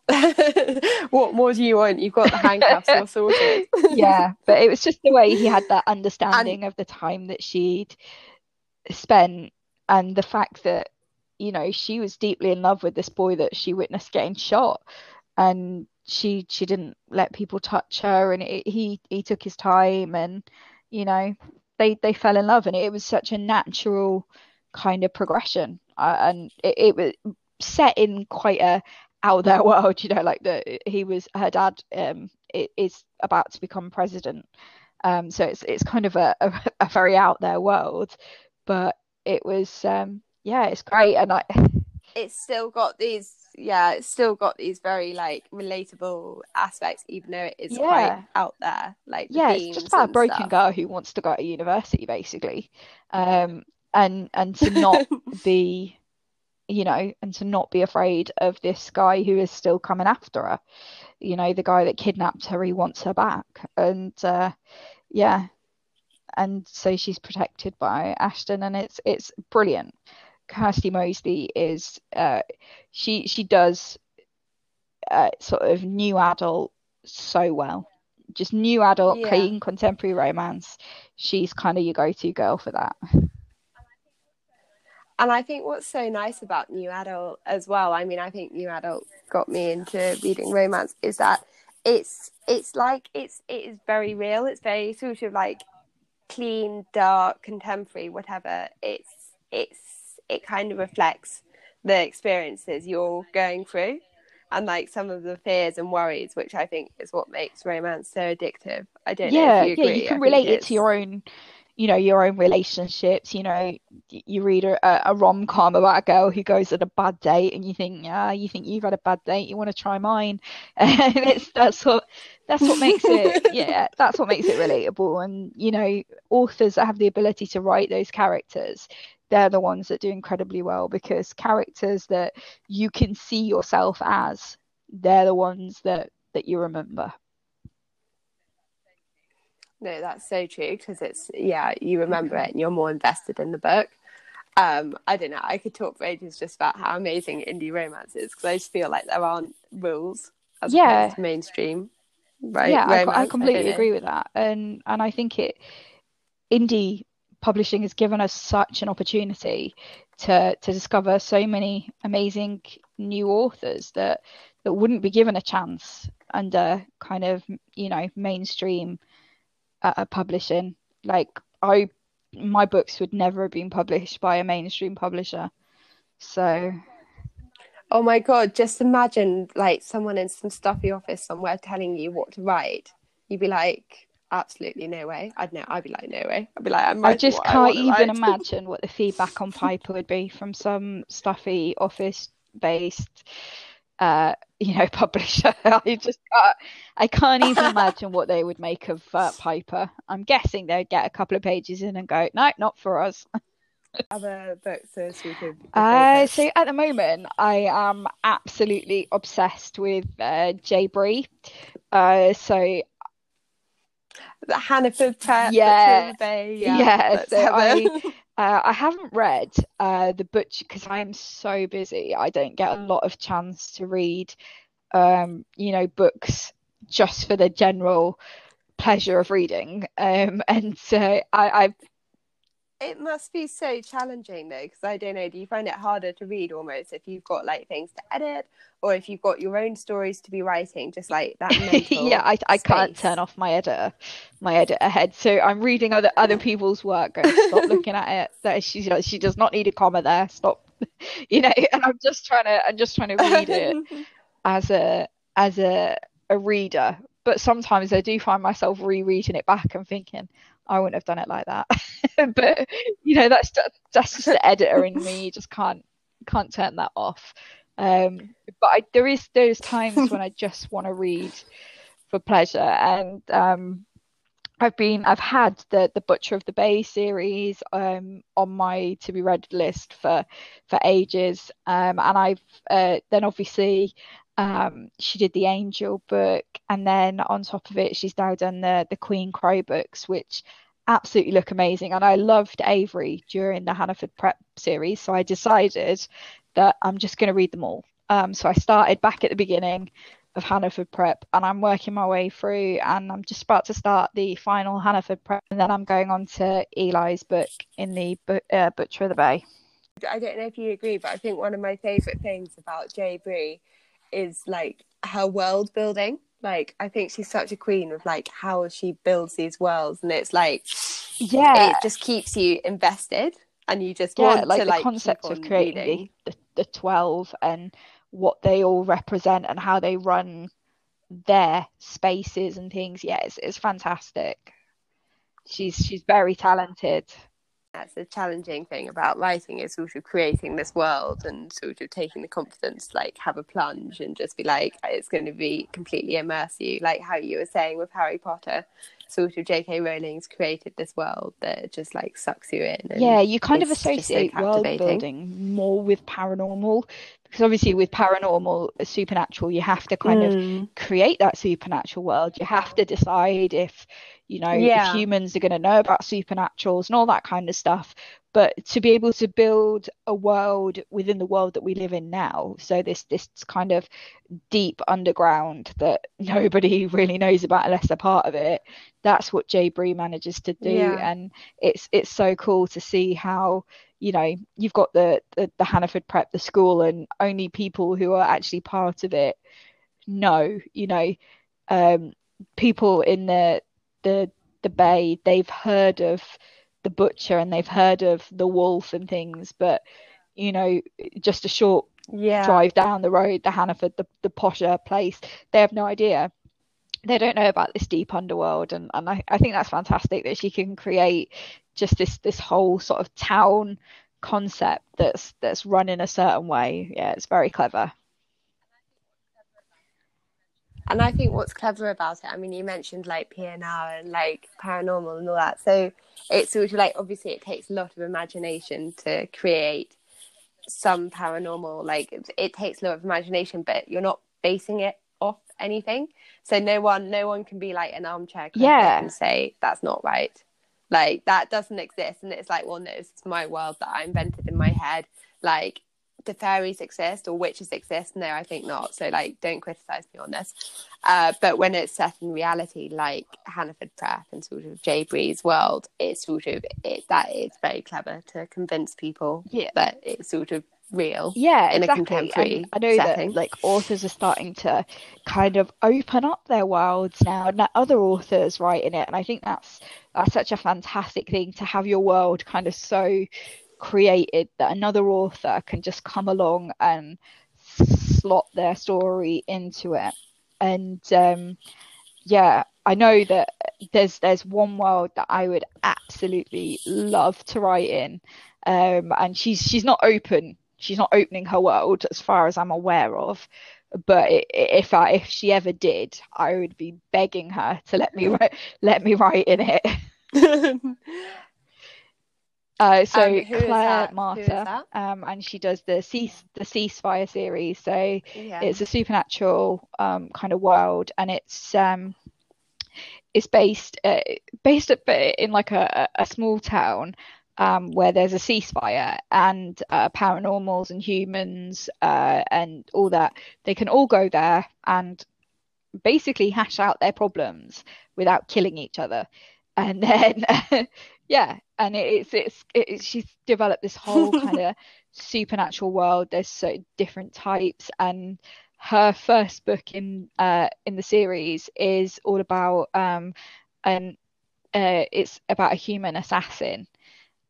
[laughs] what more do you want? You've got the handcuffs all sorted. [laughs] yeah, but it was just the way he had that understanding and... of the time that she'd spent and the fact that you know she was deeply in love with this boy that she witnessed getting shot and she she didn't let people touch her and it, he he took his time and you know they they fell in love and it was such a natural kind of progression uh, and it, it, was set in quite a out there [laughs] world you know like the he was her dad um is about to become president um so it's it's kind of a, a, [laughs] a very out there world but it was um yeah it's great and i [laughs] it's still got these yeah it's still got these very like relatable aspects even though it is yeah. quite out there like yeah it's just about a broken stuff. girl who wants to go to university basically um and and to not be you know and to not be afraid of this guy who is still coming after her you know the guy that kidnapped her he wants her back and uh yeah and so she's protected by ashton and it's it's brilliant Kirsty Mosley is uh, she she does uh, sort of new adult so well. Just new adult, yeah. clean contemporary romance. She's kind of your go-to girl for that. And I think what's so nice about new adult as well. I mean, I think new adult got me into reading romance is that it's it's like it's it is very real. It's very sort of like clean, dark, contemporary, whatever. It's it's it kind of reflects the experiences you're going through and like some of the fears and worries, which I think is what makes romance so addictive. I don't yeah, know. You yeah, you can relate it to your own, you know, your own relationships. You know, you read a, a rom com about a girl who goes on a bad date, and you think, yeah, you think you've had a bad date, you want to try mine, [laughs] and it's that's what that's what makes it, [laughs] yeah, that's what makes it relatable. And you know, authors that have the ability to write those characters they're the ones that do incredibly well because characters that you can see yourself as they're the ones that that you remember no that's so true because it's yeah you remember it and you're more invested in the book. Um i don't know i could talk for ages just about how amazing indie romance is because i just feel like there aren't rules as yeah. mainstream right? Yeah I, I, completely I agree with that and and i think it indie publishing has given us such an opportunity to to discover so many amazing new authors that that wouldn't be given a chance under kind of you know mainstream uh, publishing like i my books would never have been published by a mainstream publisher so Oh my god, just imagine like someone in some stuffy office somewhere telling you what to write. You'd be like, absolutely no way. I'd know I'd be like, no way. I'd be like, I'm I just can't I even [laughs] imagine what the feedback on Piper would be from some stuffy office based uh, [laughs] you know, publisher. [laughs] I just can't, I can't even [laughs] imagine what they would make of uh, Piper. I'm guessing they'd get a couple of pages in and go, no, not for us. Other books are super. Uh, so at the moment, I am absolutely obsessed with uh, J. Bree. Uh, so the Hannaford Prep. Yeah, yeah. yeah so I, uh, I haven't read uh, the Butcher because I am so busy. I don't get a lot of chance to read, um, you know, books just for the general pleasure of reading. Um, [laughs] and so I, I've it must be so challenging though because i don't know do you find it harder to read almost if you've got like things to edit or if you've got your own stories to be writing just like that [laughs] yeah i, I can't turn off my editor my editor head so i'm reading other other people's work going stop [laughs] looking at it. That she she does not need a comma there. Stop [laughs] you know and i'm just trying to i'm just trying to read it as a as a a reader. But sometimes i do find myself rereading it back and thinking I wouldn't have done it like that. [laughs] but you know, that's that's just the editor in me. Just can't can't turn that off. Um, but I, there is those times when I just want to read for pleasure, and um, I've been I've had the the Butcher of the Bay series um, on my to be read list for for ages, um, and I've uh, then obviously um, she did the Angel book, and then on top of it, she's now done the the Queen Crow books, which absolutely look amazing. And I loved Avery during the Hannaford Prep series, so I decided that I'm just going to read them all. Um, so I started back at the beginning of Hannaford Prep, and I'm working my way through, and I'm just about to start the final Hannaford Prep, and then I'm going on to Eli's book in the uh, Butcher of the Bay. I don't know if you agree, but I think one of my favourite things about J. Bree is like her world building. Like I think she's such a queen of like how she builds these worlds, and it's like yeah, it just keeps you invested, and you just yeah, want like to the like concept of creating the, the, the twelve and what they all represent and how they run their spaces and things. Yeah, it's, it's fantastic. She's she's very talented that's the challenging thing about writing is sort of creating this world and sort of taking the confidence to like have a plunge and just be like it's going to be completely immerse you like how you were saying with harry potter sort of jk rowling's created this world that just like sucks you in yeah you kind of associate so world building more with paranormal because obviously with paranormal supernatural you have to kind mm. of create that supernatural world you have to decide if you know yeah. if humans are going to know about supernaturals and all that kind of stuff but to be able to build a world within the world that we live in now so this this kind of deep underground that [laughs] nobody really knows about unless they're part of it that's what J. Bree manages to do yeah. and it's it's so cool to see how you know you've got the, the the Hannaford prep the school and only people who are actually part of it know you know um, people in the the the bay they've heard of the butcher and they've heard of the wolf and things but you know just a short yeah. drive down the road the hannaford the, the posher place they have no idea they don't know about this deep underworld and, and I, I think that's fantastic that she can create just this this whole sort of town concept that's that's run in a certain way yeah it's very clever and I think what's clever about it, I mean, you mentioned like PNR and like paranormal and all that. So it's sort of like obviously it takes a lot of imagination to create some paranormal. Like it takes a lot of imagination, but you're not basing it anything. So no one, no one can be like an armchair yeah and say that's not right. Like that doesn't exist, and it's like, well, no, it's my world that I invented in my head. Like the fairies exist or witches exist? No, I think not. So like, don't criticize me on this. Uh, but when it's set in reality, like Hannaford Prep and sort of J. Bree's world, it's sort of it that is very clever to convince people yeah. that it's sort of real. Yeah, in exactly. a contemporary and I know setting. that like authors are starting to kind of open up their worlds now, and other authors write in it, and I think that's that's such a fantastic thing to have your world kind of so created that another author can just come along and slot their story into it. And um, yeah, I know that there's there's one world that I would absolutely love to write in, um, and she's she's not open. She's not opening her world as far as I'm aware of. But if I if she ever did, I would be begging her to let me let me write in it. [laughs] Uh, so um, Claire Marta, um, and she does the cease the ceasefire series. So yeah. it's a supernatural um, kind of world, and it's um, it's based uh, based in like a, a small town um, where there's a ceasefire and uh, paranormals and humans uh, and all that. They can all go there and basically hash out their problems without killing each other, and [laughs] then yeah and it's it's it's she's developed this whole kind of [laughs] supernatural world. There's so different types. And her first book in uh in the series is all about um and uh, it's about a human assassin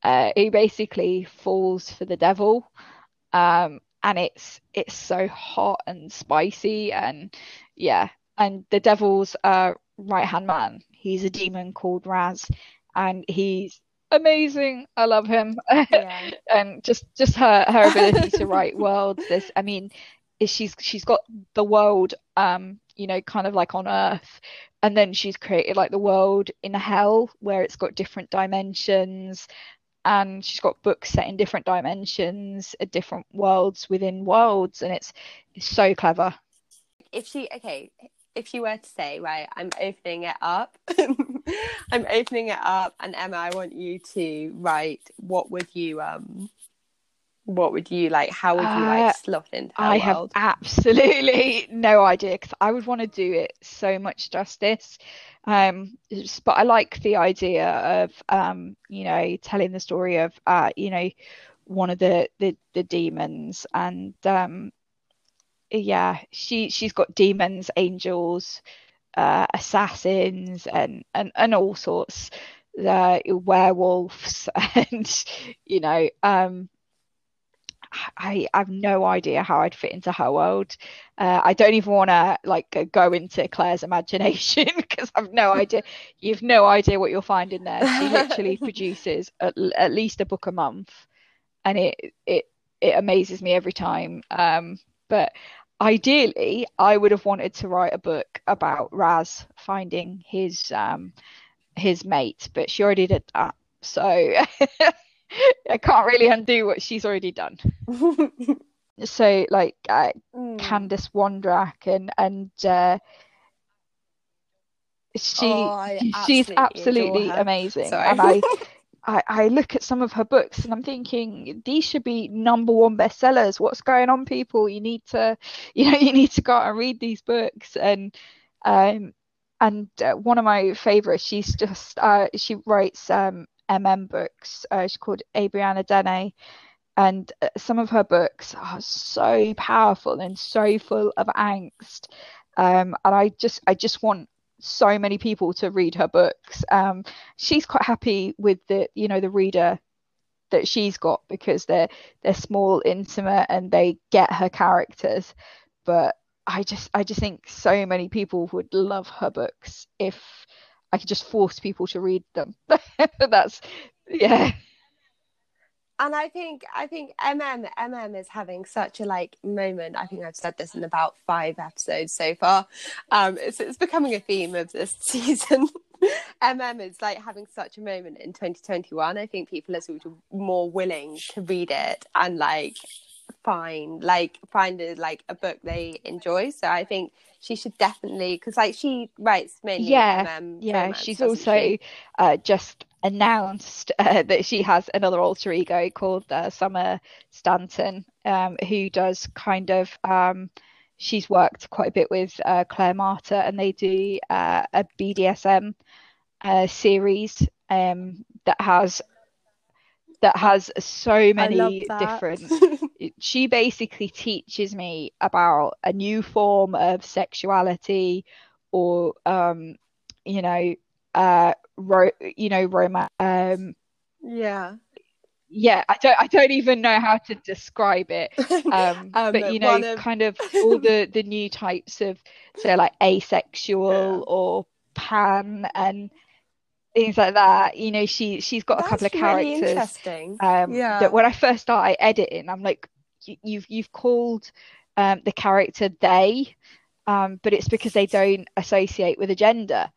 uh who basically falls for the devil um and it's it's so hot and spicy and yeah and the devil's uh right hand man he's a demon called raz and he's amazing. I love him. Yeah. [laughs] and just just her her ability to [laughs] write worlds. This, I mean, she's she's got the world, um, you know, kind of like on Earth, and then she's created like the world in hell where it's got different dimensions. And she's got books set in different dimensions, different worlds within worlds, and it's, it's so clever. If she okay, if you were to say, right, I'm opening it up, [laughs] I'm opening it up, and Emma, I want you to write. What would you um? What would you like? How would you like uh, slot into? I world? have absolutely [laughs] no idea because I would want to do it so much justice. Um, but I like the idea of um, you know, telling the story of uh, you know, one of the the, the demons and um yeah, she she's got demons, angels, uh, assassins, and and and all sorts. Uh, werewolves, [laughs] and you know, um, I, have no idea how I'd fit into her world. Uh, I don't even want to like go into Claire's imagination [laughs] because I've no idea. You've no idea what you'll find in there. She literally [laughs] produces at, at, least a book a month, and it it it amazes me every time. Um, but ideally, I would have wanted to write a book about Raz finding his um, his mate, but she already did that, so [laughs] [laughs] I can't really undo what she's already done. [laughs] so, like uh, mm. Candace Wondrak and and uh, she oh, she's absolutely amazing, Sorry. and I. [laughs] I, I look at some of her books and I'm thinking these should be number one bestsellers. What's going on, people? You need to, you know, you need to go out and read these books. And um, and uh, one of my favorites, she's just uh, she writes um MM books. Uh, she's called Abrianna Denae, and uh, some of her books are so powerful and so full of angst. Um, and I just I just want so many people to read her books. Um, she's quite happy with the you know the reader that she's got because they're they're small, intimate, and they get her characters. But I just I just think so many people would love her books if I could just force people to read them. [laughs] That's yeah and I think I think MM MM is having such a like moment. I think I've said this in about five episodes so far. Um, it's it's becoming a theme of this [laughs] season. MM is like having such a moment in 2021. I think people are sort of more willing to read it and like find like find it like a book they enjoy. So I think she should definitely because like she writes mainly yeah MM yeah romance, she's also she? uh, just announced uh, [laughs] that she has another alter ego called uh, Summer Stanton, um, who does kind of. Um, she's worked quite a bit with uh, Claire Marta, and they do uh, a BDSM uh, series um, that has that has so many different. [laughs] she basically teaches me about a new form of sexuality, or um, you know, uh, ro- you know, romance. Um, yeah. yeah i don't i don't even know how to describe it [laughs] um, um but you know of... kind of [laughs] all the the new types of so like asexual yeah. or pan and things like that you know she she's got That's a couple of characters. really characters um yeah. that when i first started editing i'm like you've you've called um the character they um but it's because they don't associate with a gender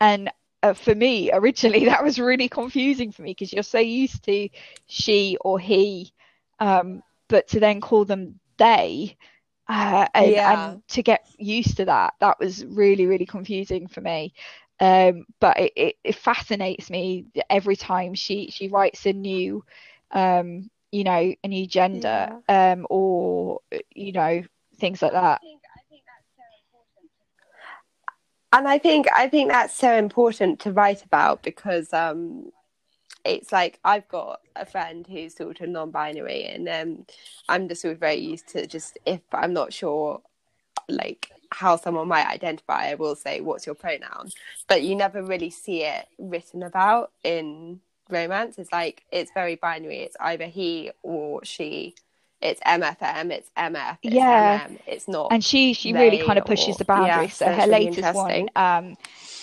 and uh, for me originally [laughs] that was really confusing for me because you're so used to she or he um, but to then call them they uh, and, yeah. and, to get used to that that was really really confusing for me um, but it, it, it, fascinates me every time she she writes a new um, you know a new gender yeah. um, or you know things like that and I think I think that's so important to write about because um, it's like I've got a friend who's sort of non-binary, and um, I'm just sort of very used to just if I'm not sure, like how someone might identify, I will say, "What's your pronoun?" But you never really see it written about in romance. It's like it's very binary. It's either he or she it's MFM, it's MF, it's yeah. MM, it's not. And she she really kind of pushes or, the boundaries. Yeah, so, her really latest one um,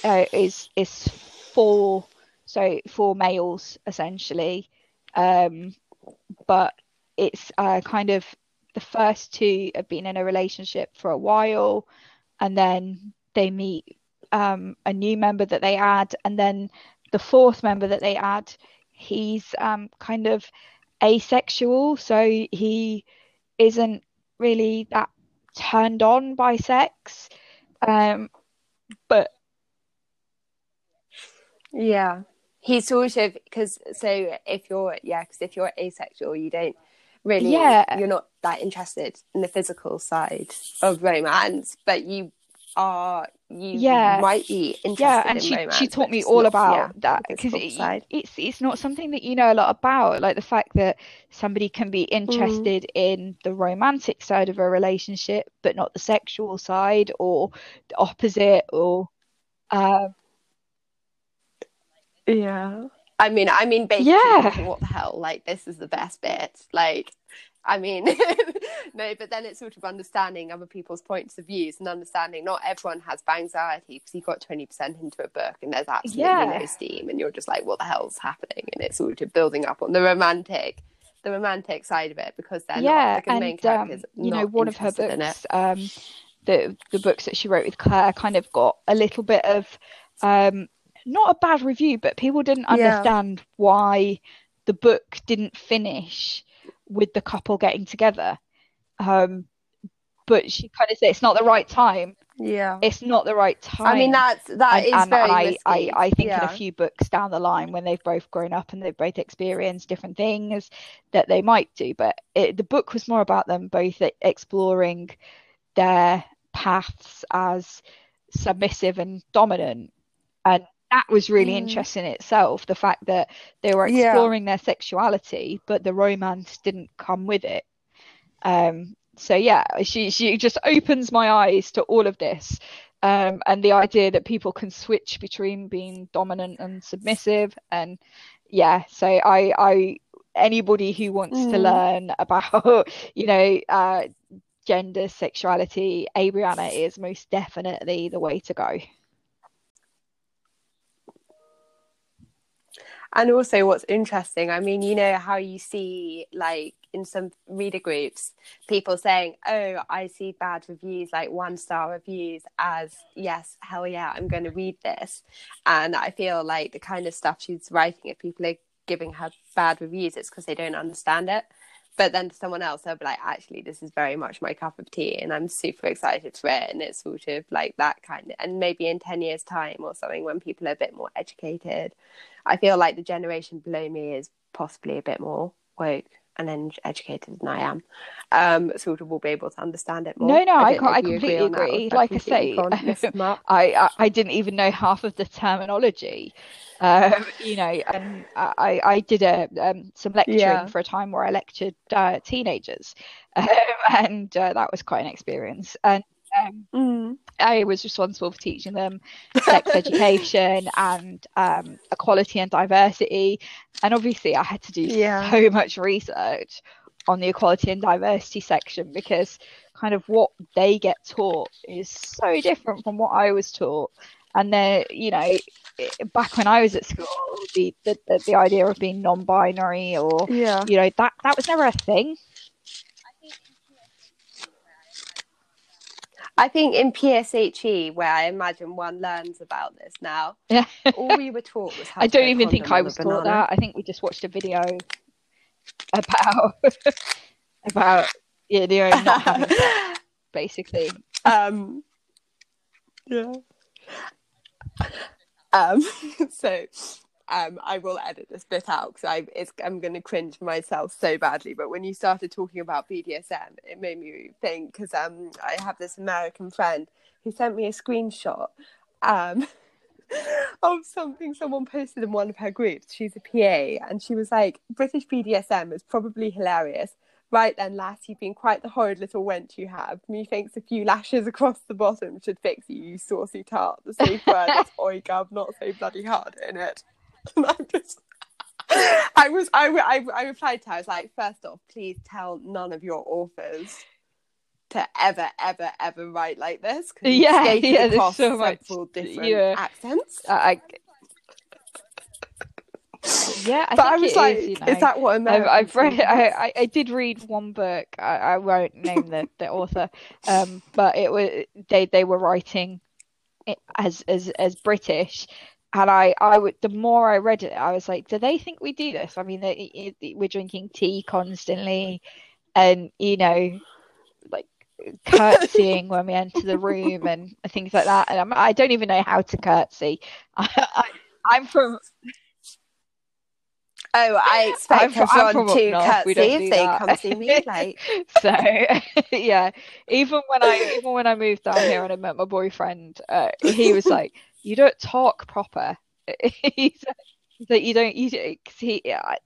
uh, is is for so for males essentially, um, but it's uh, kind of the first two have been in a relationship for a while, and then they meet um, a new member that they add, and then the fourth member that they add, he's um, kind of asexual, so he isn't really that turned on by sex. Um, but yeah, he's sort of because so if you're yeah because if you're asexual, you don't really yeah you're not that interested in the physical side of romance, but you are you yeah. might be interested yeah and she, romance, she taught me all not, about yeah, that because it, it's it's not something that you know a lot about like the fact that somebody can be mm. interested mm. in the romantic side of a relationship but not the sexual side or the opposite or um yeah I mean, I mean, basically, yeah. what the hell? Like, this is the best bit. Like, I mean, [laughs] no, but then it's sort of understanding other people's points of views and understanding not everyone has anxiety because you got 20% into a book and there's absolutely yeah. no steam and you're just like, what the hell's happening? And it's sort of building up on the romantic, the romantic side of it because they're yeah, not, the main characters um, you know, one of her books, um, the, the books that she wrote with Claire kind of got a little bit of, um, not a bad review, but people didn't understand yeah. why the book didn't finish with the couple getting together. Um, but she kind of said it's not the right time. Yeah, it's not the right time. I mean, that's that and, is and very. I, I, I think yeah. in a few books down the line, when they've both grown up and they've both experienced different things, that they might do. But it, the book was more about them both exploring their paths as submissive and dominant, and that was really mm. interesting in itself. The fact that they were exploring yeah. their sexuality, but the romance didn't come with it. Um, so yeah, she she just opens my eyes to all of this, um, and the idea that people can switch between being dominant and submissive, and yeah, so I I anybody who wants mm. to learn [laughs] about you know uh, gender sexuality, Abrianna is most definitely the way to go. And also what's interesting i mean you know how you see like in some reader groups people saying oh i see bad reviews like one star reviews as yes hell yeah i'm going to read this. And i feel like the kind of stuff she's writing if people are giving her bad reviews it's because they don't understand it but then to someone else they'll be like actually this is very much my cup of tea and i'm super excited for it. And it's sort of like that kind of and maybe in 10 years time or something when people are a bit more educated I feel like the generation below me is possibly a bit more woke and then educated than I am, um, sort of will be able to understand it more. No, no, I, I, I completely agree. Like I say, [laughs] I, I, I didn't even know half of the terminology. Um, you know, and I, I did a um, some lecturing yeah. for a time where I lectured uh, teenagers, [laughs] um, and uh, that was quite an experience. And um, mm. I was responsible for teaching them sex education [laughs] and um, equality and diversity. And obviously, I had to do yeah. so much research on the equality and diversity section because kind of what they get taught is so different from what I was taught. And then, you know, back when I was at school, the, the, the, the idea of being non-binary or, yeah. you know, that, that was never a thing. I think in PSHE, where I imagine one learns about this now, yeah. all we were taught was how. [laughs] I don't even think I was taught that. I think we just watched a video about [laughs] about yeah, know, not having sex, [laughs] basically. Um, yeah. Um, so um, I will edit this bit out because I I'm going to cringe myself so badly. But when you started talking about BDSM, it made me think because um, I have this American friend who sent me a screenshot um, [laughs] of something someone posted in one of her groups. She's a PA, and she was like, "British BDSM is probably hilarious." Right then, lass, you've been quite the horrid little wench you have. Methinks a few lashes across the bottom should fix you, you saucy tart. The safe word is oi gub, not so bloody hard in it. [laughs] I'm just [laughs] I was I, I, I replied to her, I was like, first off, please tell none of your authors to ever, ever, ever write like this. Yeah, yeah, there's so much different yeah. accents. I, yeah, I but I was like, is, you know, is, that what I've, I've read? I, I, did read one book. I, I won't name the, the author, um, but it was they they were writing it as as as British, and I I would the more I read it, I was like, do they think we do this? I mean, they, we're drinking tea constantly, and you know, like curtsying when we enter the room and things like that. And I'm, I do not even know how to curtsy. [laughs] I, I'm from Oh, I [laughs] expect I'm, I'm to curtsy if they come see me. [laughs] Like so, yeah. Even when I even when I moved down here and I met my boyfriend, uh, he was like, "You don't talk proper." [laughs] he's like, "You don't." You cause he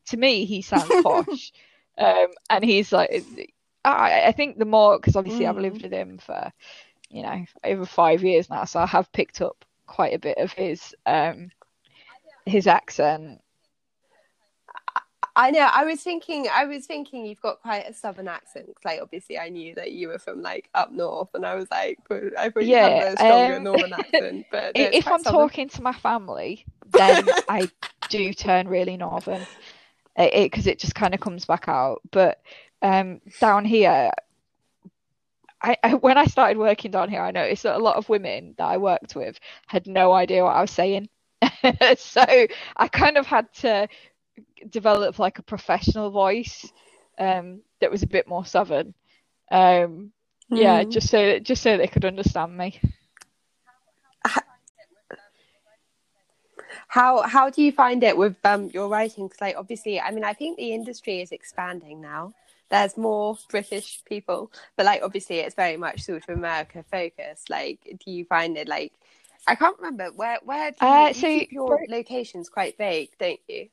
to me he sounds posh, [laughs] um, and he's like, I, I think the more because obviously mm. I've lived with him for you know over five years now, so I have picked up quite a bit of his um his accent I know. I was thinking. I was thinking you've got quite a southern accent. Like, obviously, I knew that you were from like up north, and I was like, I thought yeah, you had a stronger um, northern accent. But [laughs] no, if I'm southern. talking to my family, then I do turn really northern, because it, it, it, just kind of comes back out. But um, down here, I, I, when I started working down here, I noticed that a lot of women that I worked with had no idea what I was saying. [laughs] so I kind of had to develop like a professional voice um, that was a bit more southern. Um. Yeah, hmm. just so just so they could understand me. How how do you find it with um, your writing? Because like obviously, I mean, I think the industry is expanding now. There's more British people, but like obviously, it's very much sort of America focused. Like, do you find it like? I can't remember where where do you, uh, so you keep your locations quite vague, don't you?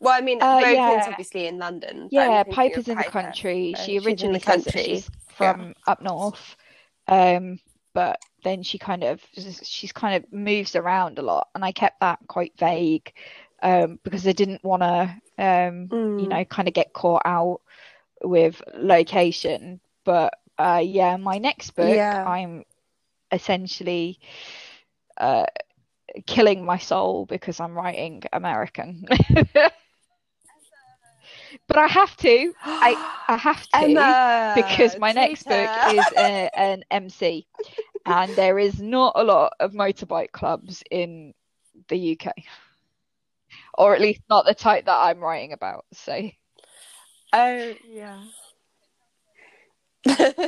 Well, I mean, uh, yeah. obviously in London. Yeah, Piper's in the country. she originally says that she's from yeah. up north, um, but then she kind of she's kind of moves around a lot, and I kept that quite vague um, because I didn't want to, um, mm. you know, kind of get caught out with location. But uh, yeah, my next book, yeah. I'm essentially. Uh, killing my soul because I'm writing American. [laughs] but I have to. I I have [gasps] to Emma, because my next book is a, an MC, [laughs] and there is not a lot of motorbike clubs in the UK, or at least not the type that I'm writing about. So, oh yeah. [laughs]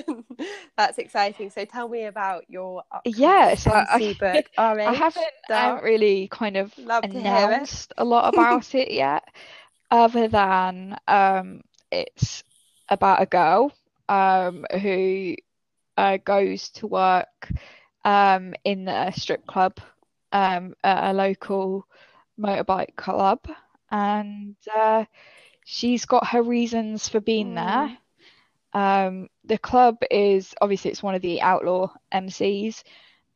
That's exciting. So tell me about your yeah. So I, book. [laughs] I haven't, I haven't really kind of announced a lot about it yet other than um, it's about a girl um, who uh, goes to work um, in a strip club um, at a local motorbike club, and uh, she's got her reasons for being mm. there. Um, the club is obviously it's one of the outlaw MCs.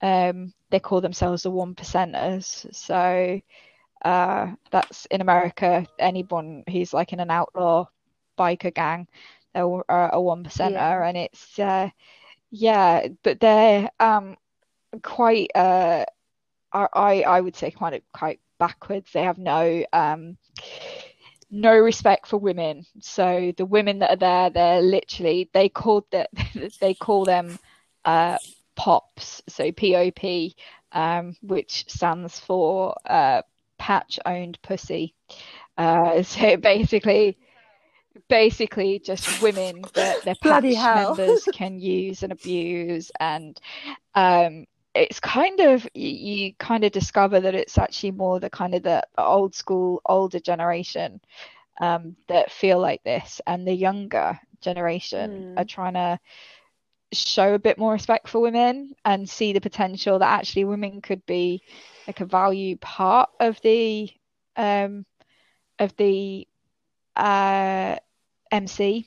Um, they call themselves the one percenters. So uh, that's in America. Anyone who's like in an outlaw biker gang, they're a one percenter, yeah. and it's uh, yeah, but they're um, quite uh, I I would say quite quite backwards. They have no um, no respect for women. So the women that are there, they're literally they called that [laughs] they call them uh, pops. So P O P, um, which stands for uh, patch owned pussy. Uh, [laughs] so basically, basically just women that their patch members [laughs] can use and abuse and um, it's kind of you, you, kind of discover that it's actually more the kind of the old school older generation um, that feel like this and the younger generation mm. are trying to show a bit more respect for women and see the potential that actually women could be like a value part of the um of the uh MC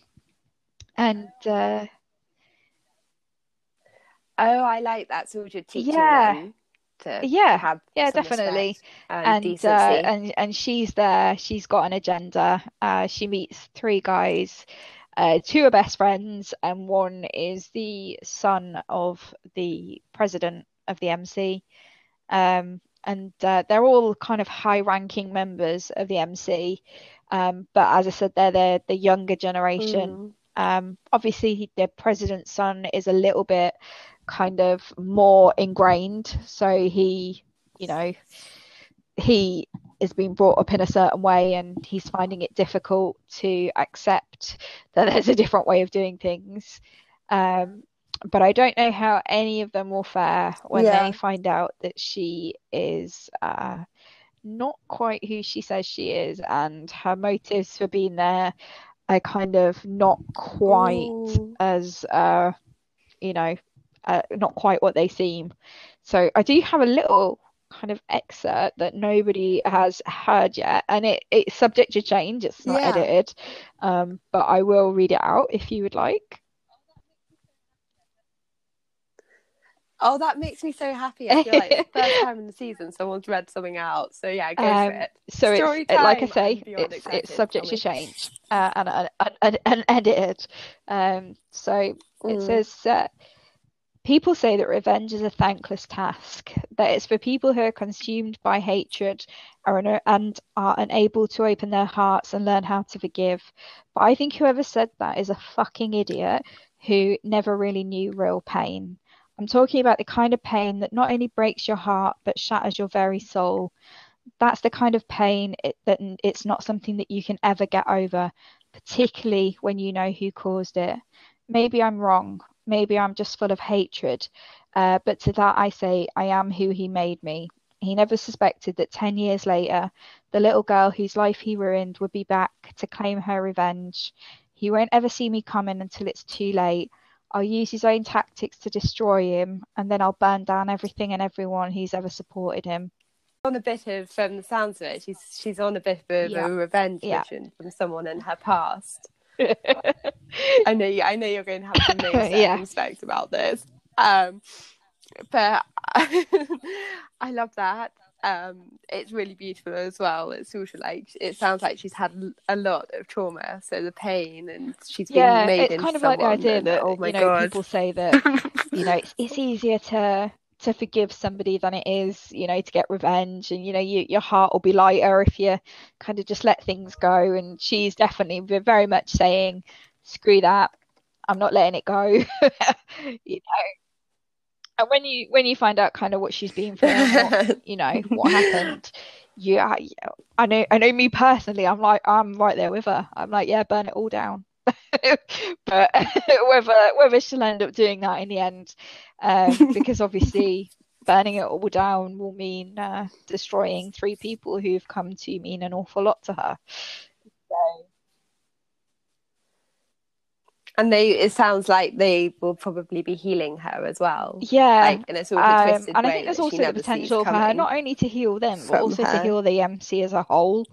and uh Oh, I like that sort of teaching yeah. them to yeah, have yeah, definitely. and and uh, and and she's there. She's got an agenda. Uh, she meets three guys. Uh, two are best friends, and one is the son of the president of the MC. Um, and uh, they're all kind of high-ranking members of the MC. Um, but as I said, they're the the younger generation. Mm. Um, obviously, the president's son is a little bit kind of more ingrained. So he, you know, he is being brought up in a certain way and he's finding it difficult to accept that there's a different way of doing things. Um, but I don't know how any of them will fare when yeah. they find out that she is uh, not quite who she says she is and her motives for being there are kind of not quite Ooh. as, uh, you know, uh, not quite what they seem. So I do have a little kind of excerpt that nobody has heard yet, and it, it's subject to change. It's not yeah. edited, um, but I will read it out if you would like. Oh, that makes me so happy. I feel like it's the [laughs] first time in the season someone's read something out. So yeah, go um, for it. So Story it's it, like I say, it's it's subject to change uh, and, and, and, and, edited. Um, so mm. it says uh, People say that revenge is a thankless task, that it's for people who are consumed by hatred and are unable to open their hearts and learn how to forgive. But I think whoever said that is a fucking idiot who never really knew real pain. I'm talking about the kind of pain that not only breaks your heart but shatters your very soul. That's the kind of pain it, that it's not something that you can ever get over, particularly when you know who caused it. Maybe I'm wrong. Maybe I'm just full of hatred. Uh, but to that I say, I am who he made me. He never suspected that 10 years later, the little girl whose life he ruined would be back to claim her revenge. He won't ever see me coming until it's too late. I'll use his own tactics to destroy him, and then I'll burn down everything and everyone who's ever supported him. On a bit of, from the sounds of it, she's she's on a bit of yeah. a revenge yeah. mission from someone in her past. [laughs] I know you, I know you're going to have some [laughs] mixed yeah. about this. Um, but [laughs] I love that. Um, it's really beautiful as well. It's of like it sounds like she's had a lot of trauma, so the pain and she's being yeah, made it's kind of like the idea and, that oh my you know God. people say that you know it's, it's easier to to forgive somebody than it is, you know, to get revenge. And, you know, you, your heart will be lighter if you kind of just let things go. And she's definitely very much saying, screw that. I'm not letting it go. [laughs] you know. And when you when you find out kind of what she's been through, what, [laughs] you know what happened, yeah, I know I know me personally. I'm like I'm right there with her. I'm like, yeah, burn it all down. [laughs] but [laughs] whether whether she'll end up doing that in the end, um, [laughs] because obviously burning it all down will mean uh, destroying three people who've come to mean an awful lot to her. So. And they it sounds like they will probably be healing her as well yeah like in a sort of um, and i think there's also the potential for her not only to heal them but also her. to heal the mc as a whole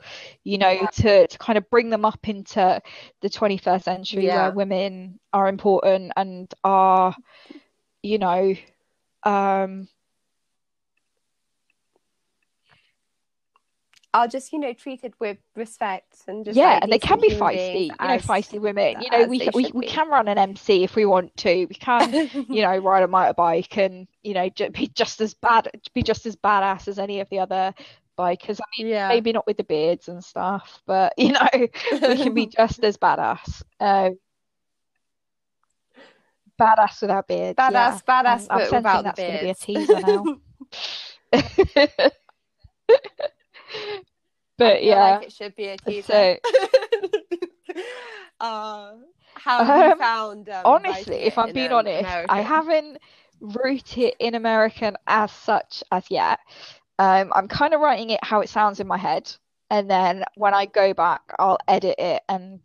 you know yeah. to, to kind of bring them up into the 21st century yeah. where women are important and are you know um are just you know treated with respect and just yeah like and they can be feisty you know feisty women. You know we, we, we can run an mc if we want to. We can [laughs] you know ride a motorbike and you know be just as bad be just as badass as any of the other bikers. I mean yeah. maybe not with the beards and stuff but [laughs] you know we can be [laughs] just as badass uh, badass without beards badass yeah. badass I'm, I'm sensing that's going to be a teaser now [laughs] but yeah, like it should be a teaser. So, [laughs] uh, how have um, you found? Um, honestly, if I'm being honest, American? I haven't wrote it in American as such as yet. Um, I'm kind of writing it how it sounds in my head, and then when I go back, I'll edit it and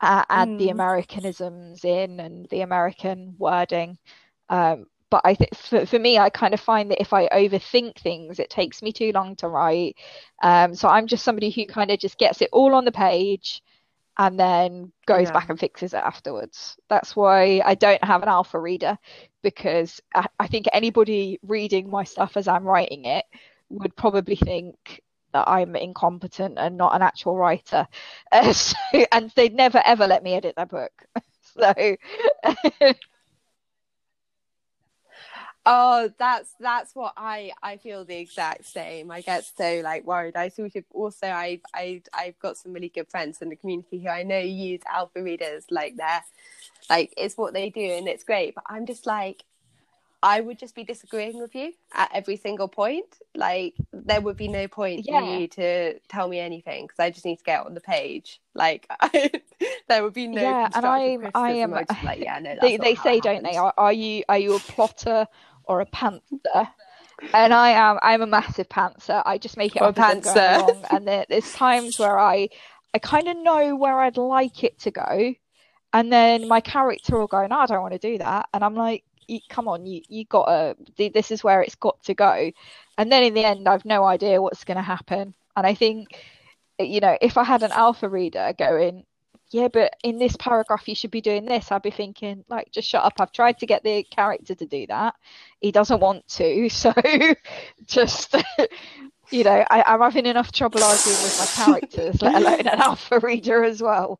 uh, add mm. the Americanisms in and the American wording. Um, but I think for, for me, I kind of find that if I overthink things, it takes me too long to write. Um, so I'm just somebody who kind of just gets it all on the page and then goes yeah. back and fixes it afterwards. That's why I don't have an alpha reader because I, I think anybody reading my stuff as I'm writing it would probably think that I'm incompetent and not an actual writer. Uh, [laughs] so, and they'd never ever let me edit their book. [laughs] so [laughs] Oh, that's that's what I I feel the exact same. I get so like worried. I sort of also I I I've got some really good friends in the community who I know use alpha readers like they're like it's what they do and it's great. But I'm just like I would just be disagreeing with you at every single point. Like there would be no point yeah. for you to tell me anything because I just need to get on the page. Like I, [laughs] there would be no. Yeah, and I I am like yeah no. [laughs] they they say don't they? Are, are you are you a plotter or a pantser. And I am I'm a massive pantser. I just make it up pantser. Along. And there, there's times where I I kind of know where I'd like it to go, and then my character will go, "No, I don't want to do that," and I'm like, "Come on, you you gotta. This is where it's got to go." And then in the end, I've no idea what's going to happen. And I think, you know, if I had an alpha reader going, yeah, but in this paragraph you should be doing this. I'd be thinking, like, just shut up. I've tried to get the character to do that. He doesn't want to. [laughs] So just, [laughs] you know, I, I'm having enough trouble arguing with my characters, let alone an alpha reader as well.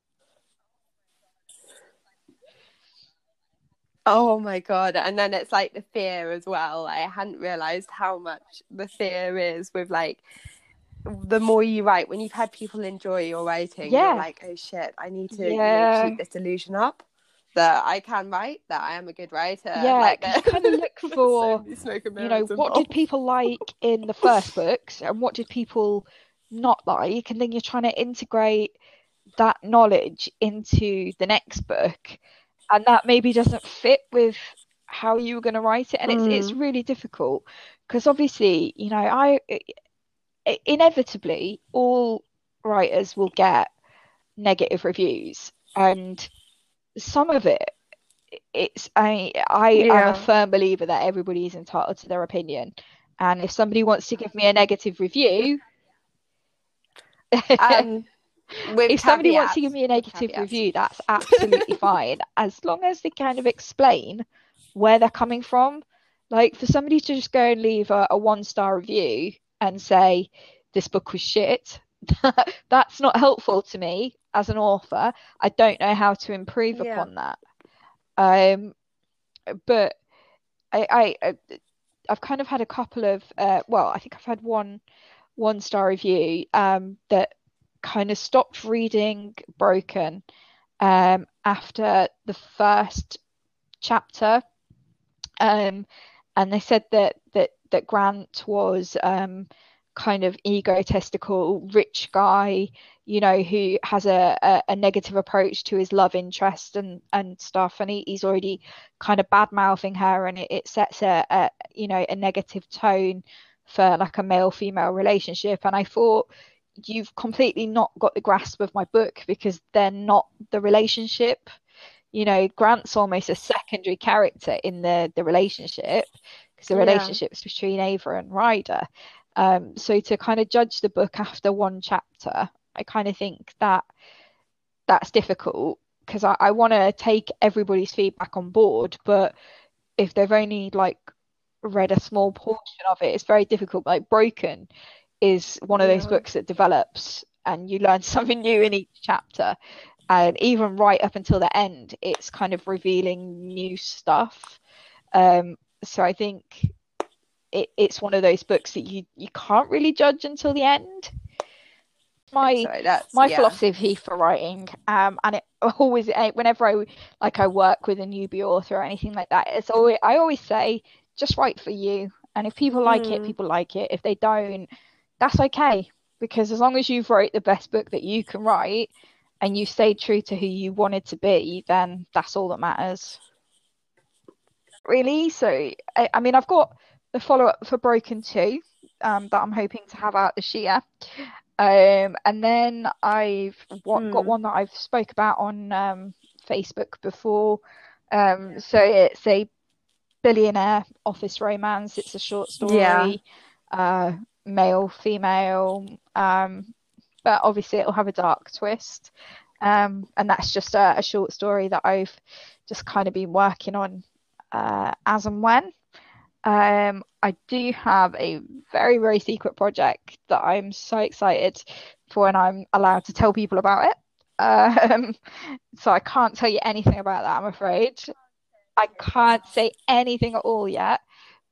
Oh my god! And then it's like the fear as well. I hadn't realized how much the fear is with like the more you write, when you've had people enjoy your writing, yeah. you're like, oh shit, I need to yeah. you know, keep this illusion up that I can write, that I am a good writer. Yeah, like, you kind of [laughs] look for, so you know, what did people like in the first books and what did people not like, and then you're trying to integrate that knowledge into the next book, and that maybe doesn't fit with how you were going to write it, and mm. it's it's really difficult because obviously, you know, I inevitably all writers will get negative reviews and some of it it's i i yeah. am a firm believer that everybody is entitled to their opinion and if somebody wants to give me a negative review um, [laughs] if somebody wants to give me a negative caveats. review that's absolutely [laughs] fine as long as they kind of explain where they're coming from like for somebody to just go and leave a, a one star review and say this book was shit. [laughs] That's not helpful to me as an author. I don't know how to improve yeah. upon that. Um but I, I i've kind of had a couple of uh, well i think i've had one one star review um that kind of stopped reading broken um after the first chapter. Um and they said that that that grant was um kind of egotistical rich guy you know who has a, a, a, negative approach to his love interest and and stuff. And he, he's already kind of bad mouthing her and it, it sets a, a you know a negative tone for like a male female relationship. And i thought you've completely not got the grasp of my book because they're not the relationship. You know, Grant's almost a secondary character in the the relationship because the relationship is between Ava and Ryder. Um, so to kind of judge the book after one chapter, I kind of think that that's difficult because I, I want to take everybody's feedback on board, but if they've only like read a small portion of it, it's very difficult. Like Broken is one of yeah. those books that develops and you learn [laughs] something new in each chapter. And even right up until the end, it's kind of revealing new stuff. Um, so I think it, it's one of those books that you, you can't really judge until the end. My my yeah. philosophy for writing um and it [laughs] always eh, whenever i like i work with a newbie author or anything like that it's always i always say just write for you. And if people like mm. it people like it. If they don't that's okay. Because as long as you've wrote the best book that you can write and you stayed true to who you wanted to be then that's all that matters really so i, I mean i've got the follow-up for broken 2 um, that i'm hoping to have out this year um, and then I've what, mm. got hmm. one that I've spoke about on um, Facebook before. Um, so it's a billionaire office romance. It's a short story, yeah. uh, male, female, um, but obviously it'll have a dark twist. Um, and that's just a, a, short story that I've just kind of been working on uh, as and when. Um, I do have a very, very secret project that I'm so excited for when I'm allowed to tell people about it. Um, [laughs] so I can't tell you anything about that, I'm afraid. I can't say anything at all yet.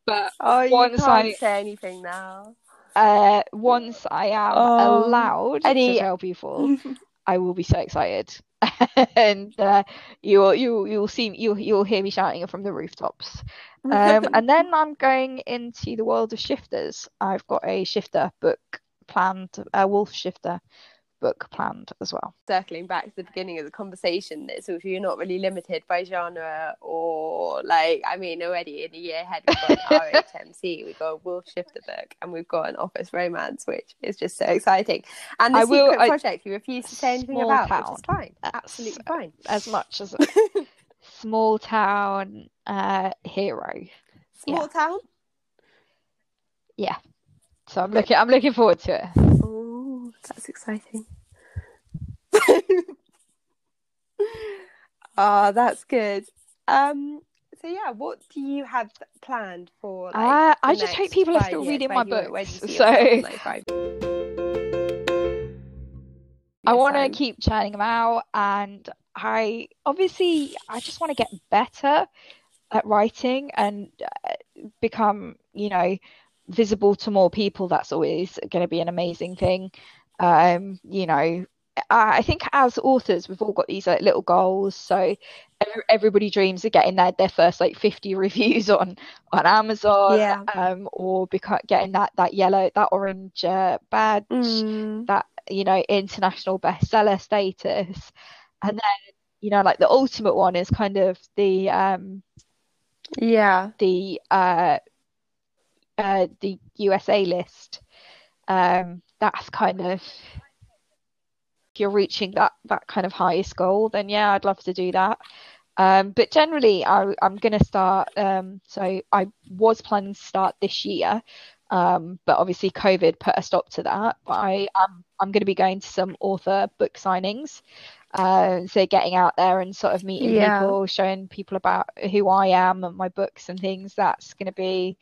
But oh, you once can't I say anything now. Uh, once I am oh, allowed any... to tell people, [laughs] I will be so excited. [laughs] and uh, you will you you will see you you'll hear me shouting from the rooftops. Um, and then [laughs] I'm going into the world of shifters. I've got a shifter book planned, a wolf shifter book planned as well. Circling back to the beginning of the conversation, that sort of you're not really limited by genre or like I mean already in a year ahead we've got [laughs] RHMC, we've got a Wolf Shifter book and we've got an office romance, which is just so exciting. And the I secret will, project you refuse to say anything about, town. which is fine. Absolutely fine. As much as [laughs] small town uh hero. Small yeah. town? Yeah. So I'm looking I'm looking forward to it. Oh, that's exciting. [laughs] Ah, oh, that's good. Um so yeah, what do you have planned for? Like, uh, I just hope people are still reading my books. So I want to keep churning them out, and I obviously I just want to get better at writing and uh, become, you know, visible to more people. That's always going to be an amazing thing. Um, you know, I think as authors, we've all got these like little goals. So everybody dreams of getting their, their first like 50 [laughs] reviews on on Amazon, yeah. um, or beca- getting that that yellow, that orange uh, badge, mm. that you know international bestseller status, and then you know like the ultimate one is kind of the um, yeah the uh, uh, the USA list. Um, that's kind of you're reaching that that kind of highest goal, then yeah, I'd love to do that. Um, but generally, I, am going to start. Um, so I was planning to start this year, um, but obviously COVID put a stop to that. But I am I'm going to be going to some author book signings. Uh, so getting out there and sort of meeting yeah. people, showing people about who I am and my books and things. That's going to be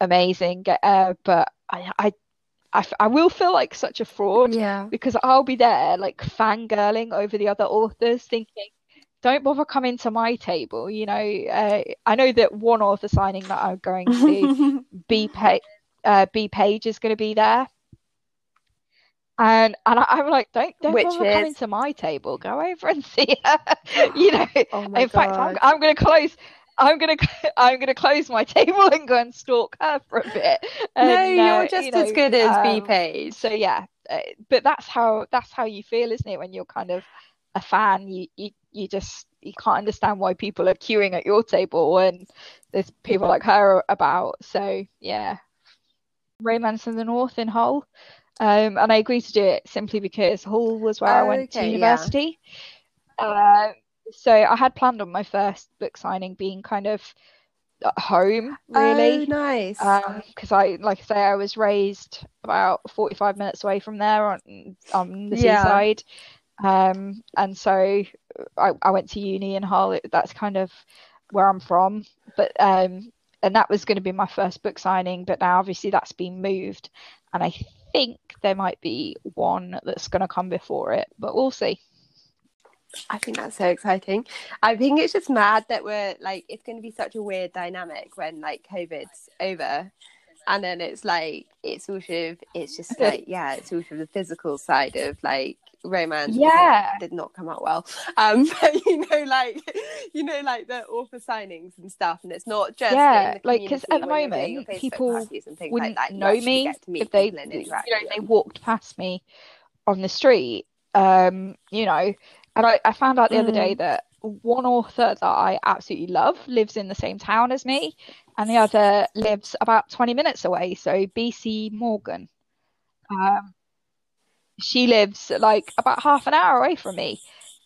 amazing. Uh, but I, I I, I will feel like such a fraud yeah. because I'll be there like fangirling over the other authors thinking don't bother coming to my table you know uh, I know that one author signing that I'm going to [laughs] B page uh, B page is going to be there and and I, am like, don't don't Which bother is... coming to my table. Go over and see her. [laughs] you know. Oh in God. fact, I'm, I'm going to close. I'm gonna I'm gonna close my [laughs] table and go and stalk her for a bit. And, no, you're uh, just you know, as good as um, B page. So yeah, uh, but that's how that's how you feel, isn't it? When you're kind of a fan, you you you just you can't understand why people are queuing at your table when there's people like her about. So yeah, Romance in the North in Hull, um, and I agreed to do it simply because Hull was where oh, I went okay, to university. Yeah. Uh, so I had planned on my first book signing being kind of at home, really. Oh, nice. Because um, I, like I say, I was raised about 45 minutes away from there on, on the yeah. seaside. Um, and so I, I went to uni in Hull. That's kind of where I'm from. But um, and that was going to be my first book signing, but now obviously that's been moved, and I think there might be one that's going to come before it, but we'll see. I think that's so exciting. I think it's just mad that we're like, it's going to be such a weird dynamic when like COVID's over. And then it's like, it's sort of, it's just [laughs] like, yeah, it's sort of the physical side of like romance yeah did not come out well um [laughs] but you know like you know like the author signings and stuff and it's not just yeah like because at the moment people wouldn't like that, know me if they you know they walked past me on the street um you know and i, I found out the mm. other day mm. that one author that i absolutely love lives in the same town as me and the other lives about 20 minutes away so bc morgan um she lives like about half an hour away from me,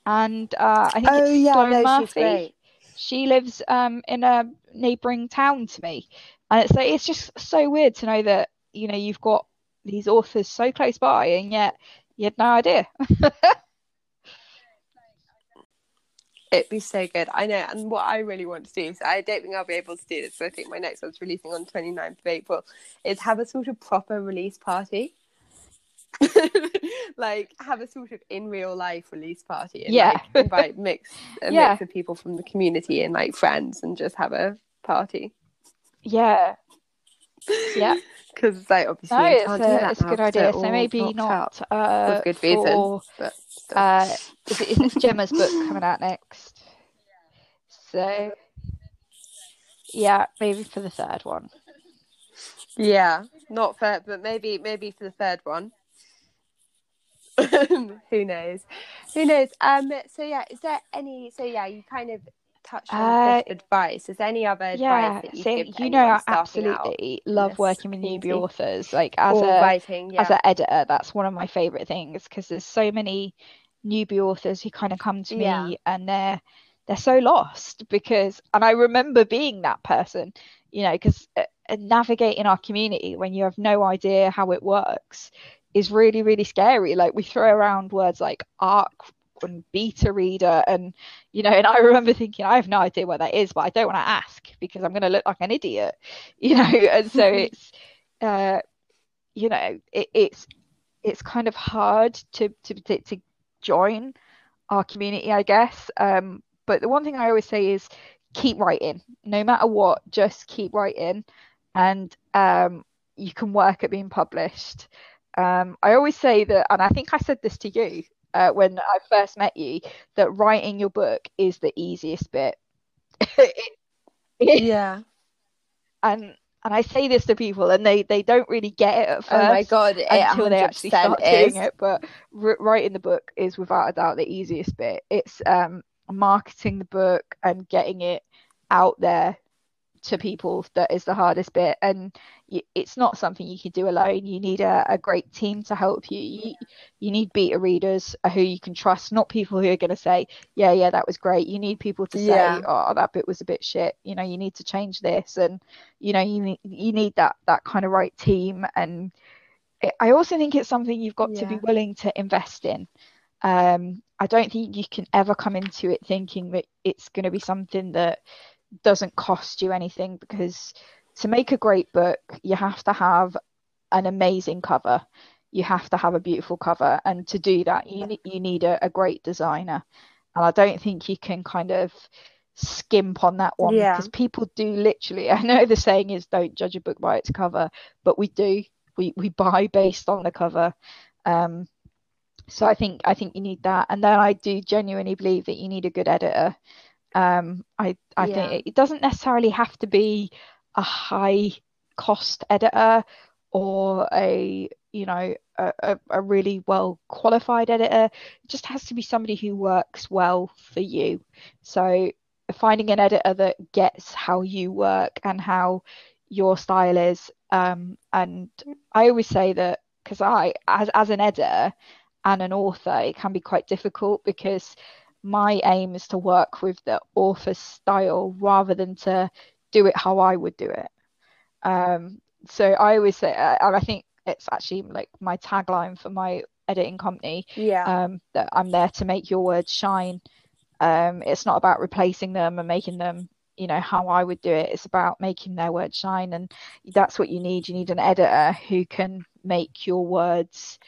and uh, I think oh, it's yeah, Sloane no, Murphy. She lives um, in a neighbouring town to me, and it's like it's just so weird to know that you know you've got these authors so close by, and yet you had no idea. [laughs] It'd be so good. I know. And what I really want to do, so I don't think I'll be able to do this. So I think my next one's releasing on 29th of April, is have a sort of proper release party. [laughs] like have a sort of in real life release party and yeah. like, invite mix a [laughs] yeah. mix of people from the community and like friends and just have a party. Yeah. Yeah. [laughs] Because like obviously no, it's, a, it's a good idea. So maybe not uh, for good reason. but uh, is it, is Gemma's book coming out next? So yeah, maybe for the third one. Yeah, not for, but maybe maybe for the third one. [laughs] Who knows? Who knows? Um. So yeah, is there any? So yeah, you kind of touched on uh, advice. Is there any other yeah, advice that you so, give? You know, I absolutely love working with newbie authors. Like as or a writing, yeah. as an editor, that's one of my favorite things because there's so many newbie authors who kind of come to me yeah. and they're they're so lost because and I remember being that person, you know, because uh, navigating our community when you have no idea how it works is really really scary like we throw around words like arc and beta reader and you know and i [laughs] remember thinking i have no idea what that is but i don't want to ask because i'm going to look like an idiot [laughs] you know and so [laughs] it's uh you know it, it's it's kind of hard to, to to to join our community i guess um but the one thing i always say is keep writing no matter what just keep writing and um you can work at being published um, I always say that, and I think I said this to you uh, when I first met you, that writing your book is the easiest bit. [laughs] yeah. And and I say this to people, and they they don't really get it at first. Oh my god! until they actually start is. doing it. But r- writing the book is without a doubt the easiest bit. It's um, marketing the book and getting it out there to people that is the hardest bit and it's not something you can do alone you need a, a great team to help you. you you need beta readers who you can trust not people who are going to say yeah yeah that was great you need people to say yeah. oh that bit was a bit shit you know you need to change this and you know you need you need that that kind of right team and it, i also think it's something you've got yeah. to be willing to invest in um, i don't think you can ever come into it thinking that it's going to be something that doesn't cost you anything because to make a great book, you have to have an amazing cover. You have to have a beautiful cover, and to do that, you you need a, a great designer. And I don't think you can kind of skimp on that one yeah. because people do literally. [laughs] I know the saying is "don't judge a book by its cover," but we do. We we buy based on the cover. Um, so I think I think you need that, and then I do genuinely believe that you need a good editor. Um, I I yeah. think it doesn't necessarily have to be a high cost editor or a you know a, a really well qualified editor. It just has to be somebody who works well for you. So finding an editor that gets how you work and how your style is. Um, and I always say that because I, as as an editor and an author, it can be quite difficult because my aim is to work with the author's style rather than to do it how I would do it. Um, so I always say, uh, I think it's actually like my tagline for my editing company. Yeah. Um, that I'm there to make your words shine. Um, it's not about replacing them and making them, you know, how I would do it. It's about making their words shine, and that's what you need. You need an editor who can make your words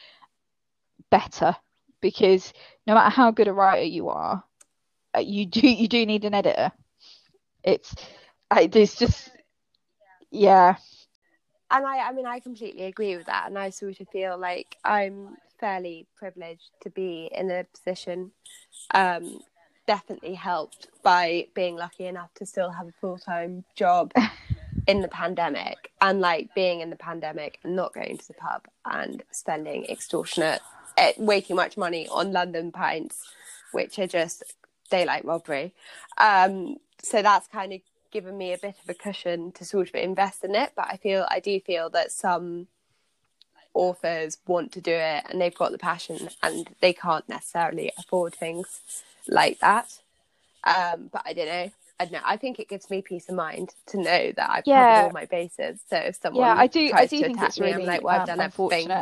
better, because no matter how good a writer you are, uh, you do [laughs] you do need an editor. It's there's just yeah and I, I mean, I completely agree with that. And I sort of feel like I'm fairly privileged to be in a position, um, definitely helped by being lucky enough to still have a full time job [laughs] in the pandemic and like being in the pandemic and not going to the pub and spending extortionate, way too much money on London pints, which are just daylight robbery. Um, so that's kind of given me a bit of a cushion to sort of invest in it. But I feel I do feel that some authors want to do it and they've got the passion and they can't necessarily afford things like that. Um, but I don't know. I don't know. I think it gives me peace of mind to know that I've yeah. covered all my bases. So if someone yeah, I do, I do think it's really me, like, well, I've done.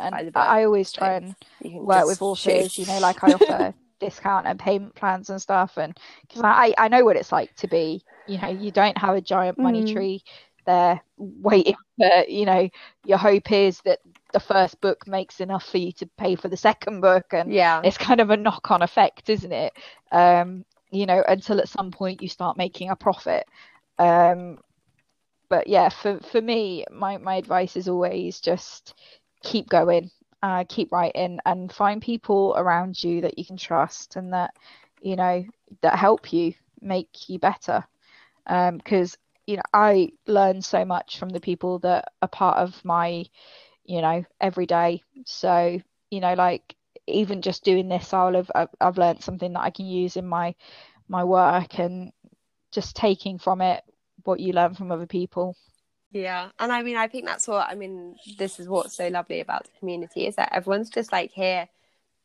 And I always try so and work with authors. You know, like I [laughs] offer discount and payment plans and stuff, and because I I know what it's like to be you know you don't have a giant money mm. tree there waiting [laughs] for you know your hope is that the first book makes enough for you to pay for the second book and yeah it's kind of a knock-on effect isn't it um you know until at some point you start making a profit um but yeah for for me my my advice is always just keep going uh keep writing and find people around you that you can trust and that you know that help you make you better because um, you know I learn so much from the people that are part of my you know everyday. So you know, like even just doing this, I'll have I've, I've learned something that I can use in my my work and just taking from it what you learn from other people. Yeah, and I mean, I think that's what I mean. This is what's so lovely about the community is that everyone's just like here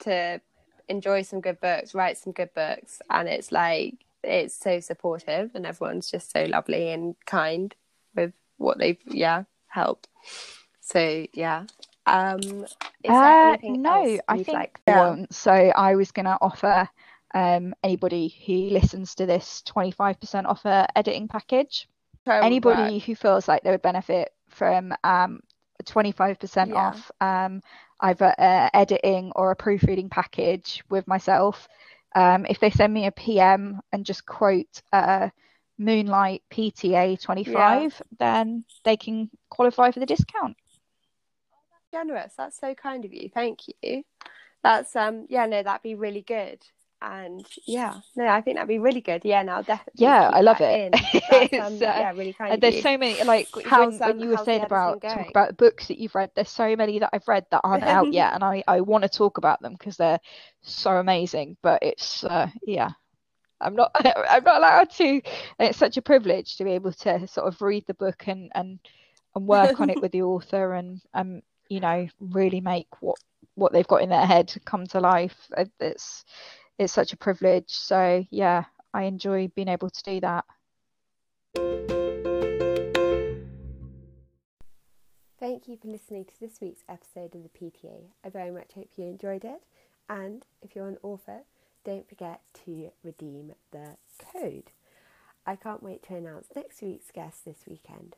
to enjoy some good books, write some good books, and it's like it's so supportive and everyone's just so lovely and kind with what they've yeah helped. So yeah. Um, uh, no, I think like, yeah. So I was gonna offer um, anybody who listens to this 25% off a editing package. anybody who feels like they would benefit from um, 25% yeah. off um, either uh, editing or a proofreading package with myself um, if they send me a PM and just quote uh, Moonlight PTA 25, yeah. then they can qualify for the discount. Generous. That's so kind of you. Thank you. That's um yeah no that'd be really good. And yeah no i think that'd be really good. Yeah now definitely yeah i love it. [laughs] um, uh, yeah really kind there's so many like how's, when, when you were saying about talk about books that you've read there's so many that i've read that aren't out yet and i i want to talk about them because they're so amazing but it's uh, yeah. I'm not [laughs] i'm not allowed to it's such a privilege to be able to sort of read the book and and and work on it [laughs] with the author and um you know really make what what they've got in their head come to life uh, it's it's such a privilege. So yeah, I enjoy being able to do that. Thank you for listening to this week's episode of the PTA. I very much hope you enjoyed it. And if you're an author, don't forget to redeem the code. I can't wait to announce next week's guest this weekend.